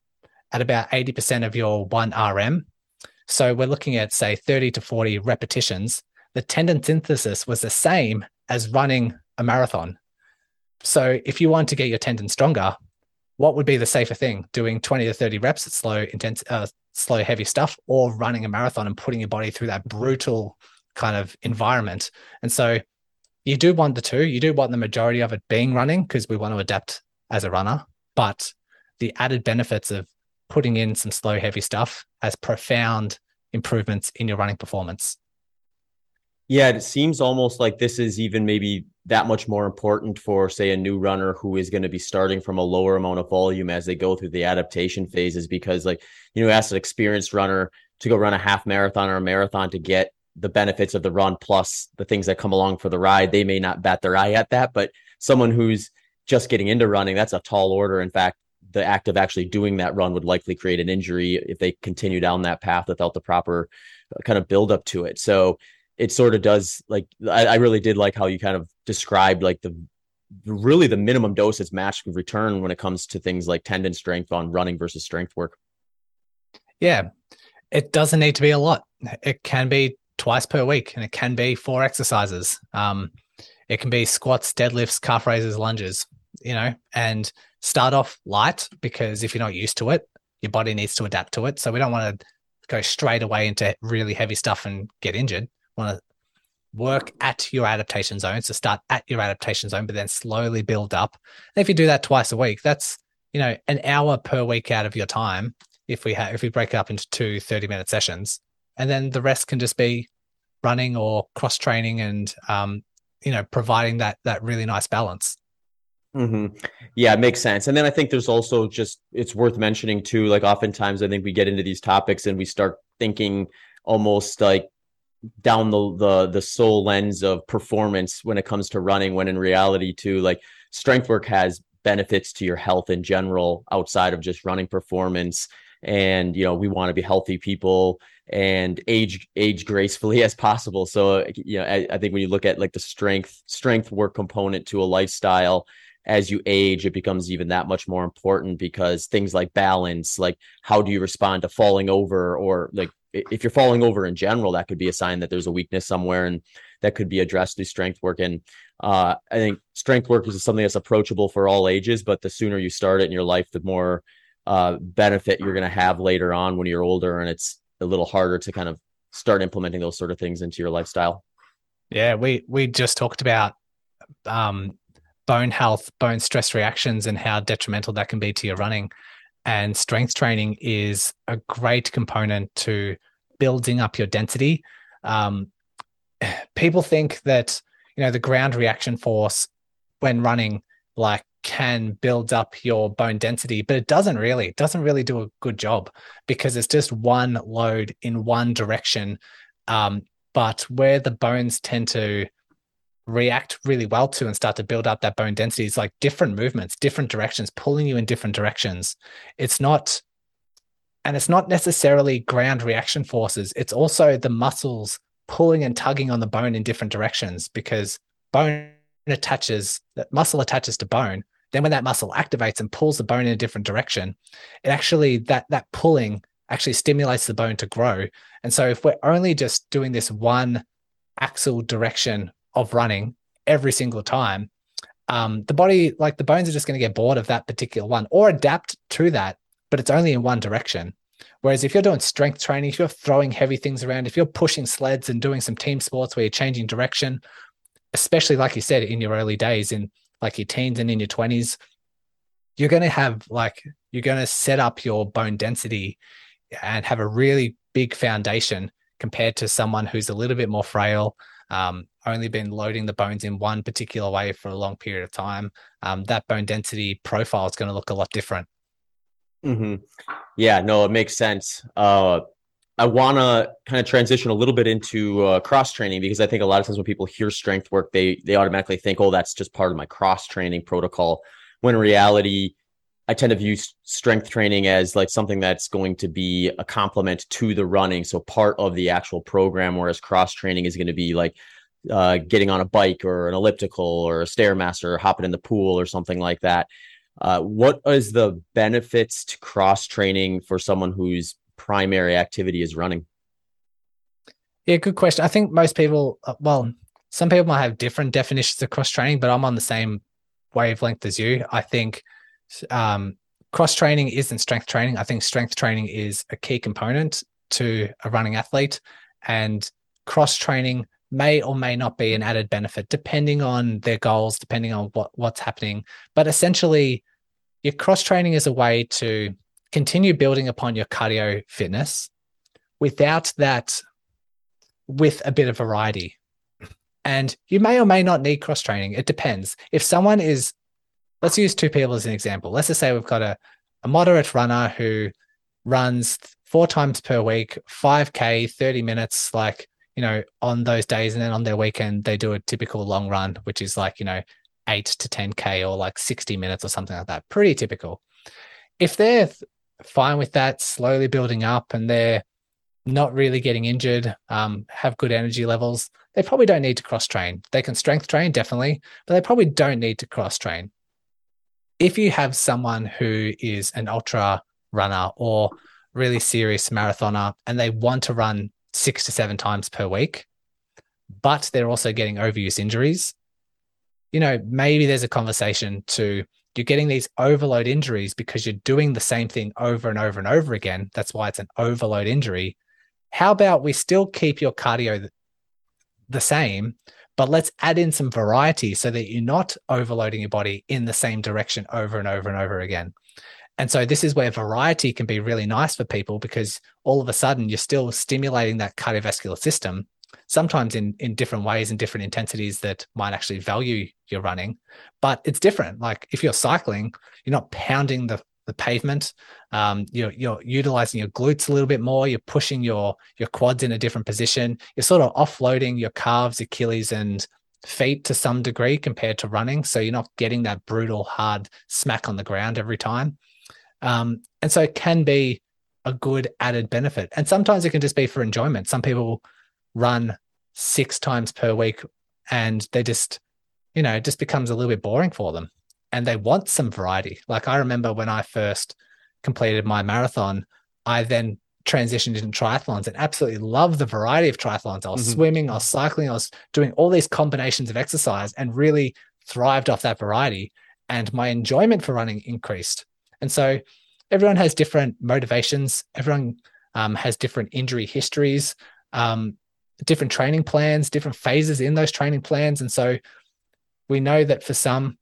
at about 80% of your 1 RM, so we're looking at, say, 30 to 40 repetitions. The tendon synthesis was the same as running a marathon. So if you want to get your tendon stronger, what would be the safer thing? Doing 20 to 30 reps at slow, intense, uh, slow, heavy stuff, or running a marathon and putting your body through that brutal kind of environment. And so you do want the two. You do want the majority of it being running because we want to adapt as a runner. But the added benefits of putting in some slow, heavy stuff has profound improvements in your running performance. Yeah, it seems almost like this is even maybe that much more important for, say, a new runner who is going to be starting from a lower amount of volume as they go through the adaptation phases. Because, like, you know, as an experienced runner to go run a half marathon or a marathon to get the benefits of the run plus the things that come along for the ride, they may not bat their eye at that. But someone who's just getting into running, that's a tall order. In fact, the act of actually doing that run would likely create an injury if they continue down that path without the proper uh, kind of build up to it. So it sort of does like I, I really did like how you kind of described like the really the minimum dose is matched with return when it comes to things like tendon strength on running versus strength work. Yeah, it doesn't need to be a lot. It can be twice per week, and it can be four exercises. Um, it can be squats, deadlifts, calf raises, lunges. You know, and start off light because if you're not used to it, your body needs to adapt to it. So we don't want to go straight away into really heavy stuff and get injured. Want to work at your adaptation zone. So start at your adaptation zone, but then slowly build up. And if you do that twice a week, that's you know an hour per week out of your time. If we have if we break it up into two 30 minute sessions, and then the rest can just be running or cross training and um, you know providing that that really nice balance. Mm-hmm. Yeah, it makes sense. And then I think there's also just it's worth mentioning too. Like oftentimes, I think we get into these topics and we start thinking almost like down the the the sole lens of performance when it comes to running when in reality too like strength work has benefits to your health in general outside of just running performance and you know we want to be healthy people and age age gracefully [LAUGHS] as possible so you know I, I think when you look at like the strength strength work component to a lifestyle as you age, it becomes even that much more important because things like balance, like how do you respond to falling over, or like if you're falling over in general, that could be a sign that there's a weakness somewhere and that could be addressed through strength work. And uh, I think strength work is something that's approachable for all ages, but the sooner you start it in your life, the more uh, benefit you're going to have later on when you're older. And it's a little harder to kind of start implementing those sort of things into your lifestyle. Yeah, we we just talked about um, bone health, bone stress reactions, and how detrimental that can be to your running. And strength training is a great component to building up your density. Um, [SIGHS] people think that you know the ground reaction force when running like can build up your bone density but it doesn't really it doesn't really do a good job because it's just one load in one direction um, but where the bones tend to react really well to and start to build up that bone density is like different movements, different directions, pulling you in different directions. It's not, and it's not necessarily ground reaction forces. It's also the muscles pulling and tugging on the bone in different directions because bone attaches, that muscle attaches to bone. Then when that muscle activates and pulls the bone in a different direction, it actually, that, that pulling actually stimulates the bone to grow. And so if we're only just doing this one axle direction of running every single time, um, the body, like the bones, are just going to get bored of that particular one or adapt to that, but it's only in one direction. Whereas if you're doing strength training, if you're throwing heavy things around, if you're pushing sleds and doing some team sports where you're changing direction, especially like you said in your early days, in like your teens and in your 20s, you're going to have like, you're going to set up your bone density and have a really big foundation compared to someone who's a little bit more frail, um, only been loading the bones in one particular way for a long period of time, um, that bone density profile is going to look a lot different. Mm-hmm. Yeah, no, it makes sense. Uh, I want to kind of transition a little bit into uh, cross training because I think a lot of times when people hear strength work, they they automatically think, "Oh, that's just part of my cross training protocol." When in reality, I tend to view strength training as like something that's going to be a complement to the running, so part of the actual program. Whereas cross training is going to be like uh, getting on a bike or an elliptical or a stairmaster or hopping in the pool or something like that. Uh, what is the benefits to cross training for someone whose primary activity is running? Yeah, good question. I think most people, uh, well, some people might have different definitions of cross training, but I'm on the same wavelength as you. I think um, cross training isn't strength training. I think strength training is a key component to a running athlete, and cross training may or may not be an added benefit depending on their goals, depending on what, what's happening. But essentially, your cross training is a way to continue building upon your cardio fitness without that, with a bit of variety. And you may or may not need cross training. It depends. If someone is, let's use two people as an example. Let's just say we've got a, a moderate runner who runs four times per week, 5K, 30 minutes, like you know, on those days. And then on their weekend, they do a typical long run, which is like, you know, eight to 10K or like 60 minutes or something like that. Pretty typical. If they're fine with that, slowly building up and they're not really getting injured, um, have good energy levels, they probably don't need to cross train. They can strength train, definitely, but they probably don't need to cross train. If you have someone who is an ultra runner or really serious marathoner and they want to run six to seven times per week, but they're also getting overuse injuries, you know, maybe there's a conversation to you're getting these overload injuries because you're doing the same thing over and over and over again. That's why it's an overload injury. How about we still keep your cardio the same, but let's add in some variety so that you're not overloading your body in the same direction over and over and over again. And so this is where variety can be really nice for people because all of a sudden you're still stimulating that cardiovascular system, sometimes in in different ways and different intensities that might actually value your running, but it's different. Like if you're cycling, you're not pounding the the pavement. Um, you're you're utilizing your glutes a little bit more. You're pushing your your quads in a different position. You're sort of offloading your calves, Achilles, and feet to some degree compared to running. So you're not getting that brutal, hard smack on the ground every time. Um, and so it can be a good added benefit. And sometimes it can just be for enjoyment. Some people run six times per week and they just, you know, it just becomes a little bit boring for them and they want some variety. Like I remember when I first completed my marathon, I then transitioned into triathlons and absolutely loved the variety of triathlons. I was mm-hmm. swimming, I was cycling, I was doing all these combinations of exercise and really thrived off that variety. And my enjoyment for running increased. And so everyone has different motivations, everyone um, has different injury histories, um, different training plans, different phases in those training plans. And so we know that for some,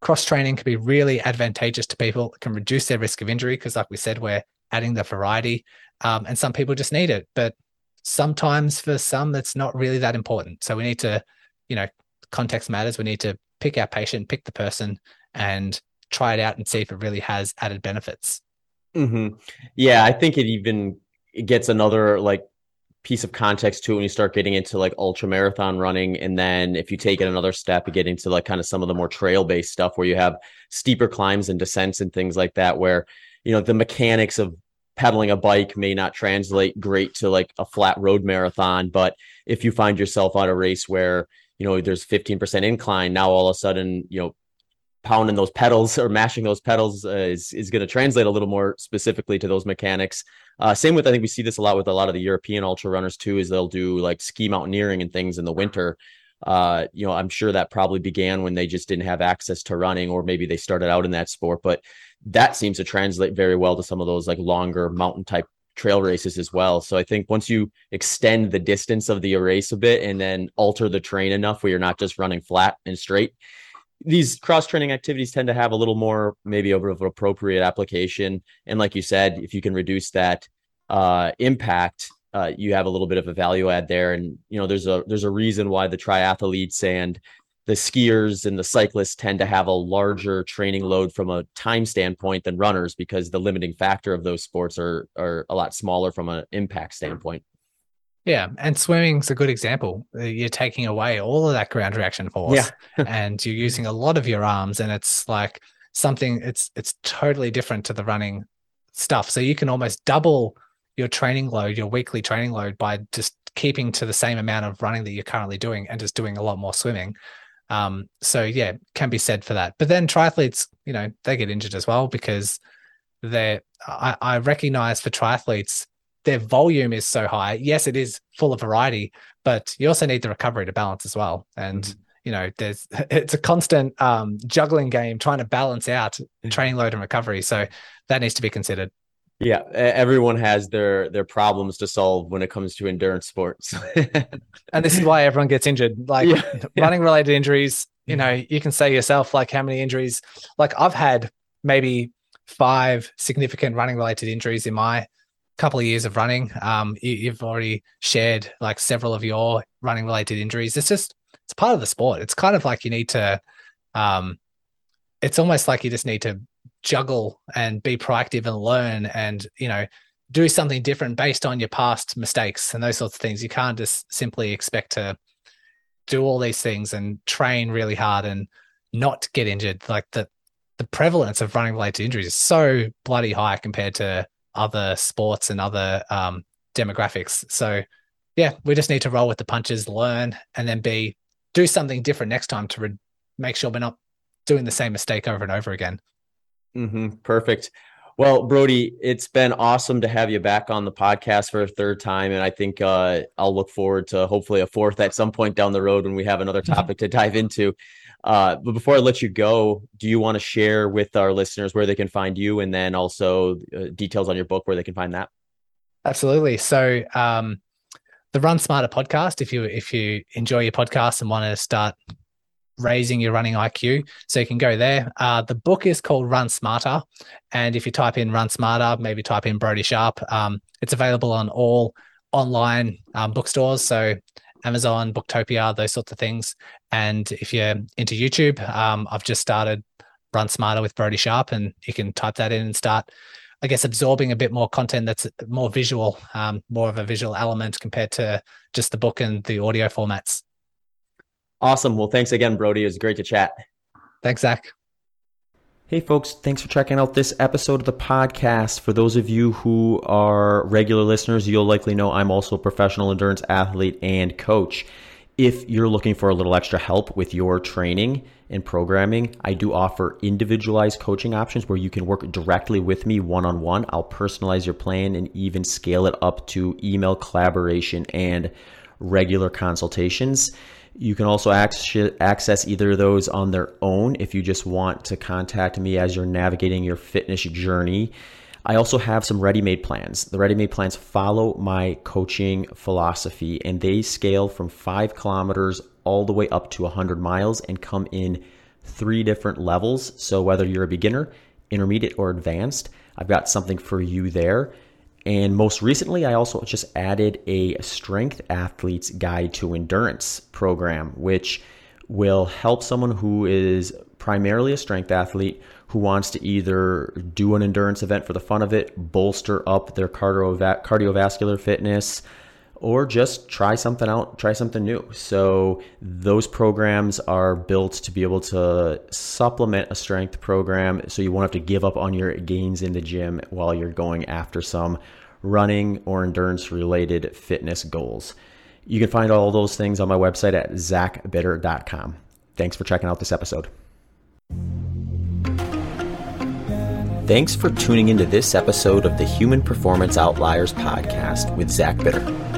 cross training can be really advantageous to people. It can reduce their risk of injury because, like we said, we're adding the variety, um, and some people just need it. But sometimes for some, it's not really that important. So we need to, you know, context matters. We need to pick our patient, pick the person, and try it out and see if it really has added benefits. Mm-hmm. Yeah, I think it even it gets another like piece of context to it when you start getting into like ultra marathon running and then if you take it another step you get into like kind of some of the more trail based stuff where you have steeper climbs and descents and things like that where you know the mechanics of pedaling a bike may not translate great to like a flat road marathon but if you find yourself on a race where you know there's 15% incline now all of a sudden you know pounding those pedals or mashing those pedals uh, is is going to translate a little more specifically to those mechanics. Uh, same with I think we see this a lot with a lot of the European ultra runners too, is they'll do like ski mountaineering and things in the winter. Uh, you know, I'm sure that probably began when they just didn't have access to running, or maybe they started out in that sport. But that seems to translate very well to some of those like longer mountain type trail races as well. So I think once you extend the distance of the race a bit and then alter the terrain enough where you're not just running flat and straight, these cross training activities tend to have a little more maybe over of appropriate application. And like you said if you can reduce that uh, impact uh, you have a little bit of a value add there. And you know there's a there's a reason why the triathletes and the skiers and the cyclists tend to have a larger training load from a time standpoint than runners because the limiting factor of those sports are are a lot smaller from an impact standpoint yeah, and swimming's a good example. Uh, you're taking away all of that ground reaction force, yeah. [LAUGHS] and you're using a lot of your arms, and it's like something. It's it's totally different to the running stuff. So you can almost double your training load, your weekly training load, by just keeping to the same amount of running that you're currently doing, and just doing a lot more swimming. Um, so yeah, can be said for that. But then triathletes, you know, they get injured as well because they I, I recognize for triathletes their volume is so high. Yes, it is full of variety, but you also need the recovery to balance as well. And mm-hmm. you know, there's [LAUGHS] it's a constant um, juggling game trying to balance out mm-hmm. training load and recovery. So that needs to be considered. Yeah, everyone has their their problems to solve when it comes to endurance sports. [LAUGHS] and this is why everyone gets injured. Like yeah, running related injuries, you know, you can say yourself like how many injuries like I've had maybe five significant running related injuries in my couple of years of running. Um, you, have already shared like several of your running related injuries. It's just it's part of the sport. It's kind of like you need to. Um, it's almost like you just need to juggle and be proactive and learn and you know do something different based on your past mistakes and those sorts of things. You can't just simply expect to do all these things and train really hard and not get injured. Like the the prevalence of running related injuries is so bloody high compared to other sports and other um, demographics. So, yeah, we just need to roll with the punches, learn, and then be do something different next time to re- make sure we're not doing the same mistake over and over again. Mm-hmm. Perfect. Well, Brody, it's been awesome to have you back on the podcast for a third time. And I think uh, I'll look forward to hopefully a fourth at some point down the road when we have another [LAUGHS] topic to dive into. Uh, but before I let you go, do you want to share with our listeners where they can find you and then also uh, details on your book where they can find that? Absolutely. So, um, the Run Smarter podcast. If you if you enjoy your podcast and want to start raising your running IQ, so you can go there. Uh, the book is called Run Smarter, and if you type in Run Smarter, maybe type in Brody Sharp. Um, it's available on all online um, bookstores, so Amazon, Booktopia, those sorts of things. And if you're into YouTube, um, I've just started Run Smarter with Brody Sharp, and you can type that in and start I guess absorbing a bit more content that's more visual, um, more of a visual element compared to just the book and the audio formats. Awesome. Well, thanks again, Brody. It was great to chat. Thanks, Zach. Hey, folks, thanks for checking out this episode of the podcast. For those of you who are regular listeners, you'll likely know I'm also a professional endurance athlete and coach. If you're looking for a little extra help with your training and programming, I do offer individualized coaching options where you can work directly with me one on one. I'll personalize your plan and even scale it up to email collaboration and regular consultations. You can also access either of those on their own if you just want to contact me as you're navigating your fitness journey. I also have some ready made plans. The ready made plans follow my coaching philosophy and they scale from five kilometers all the way up to 100 miles and come in three different levels. So, whether you're a beginner, intermediate, or advanced, I've got something for you there. And most recently, I also just added a strength athlete's guide to endurance program, which will help someone who is primarily a strength athlete who wants to either do an endurance event for the fun of it, bolster up their cardiova- cardiovascular fitness, or just try something out, try something new. So, those programs are built to be able to supplement a strength program so you won't have to give up on your gains in the gym while you're going after some running or endurance related fitness goals. You can find all those things on my website at zachbitter.com. Thanks for checking out this episode. Thanks for tuning into this episode of the Human Performance Outliers podcast with Zach Bitter.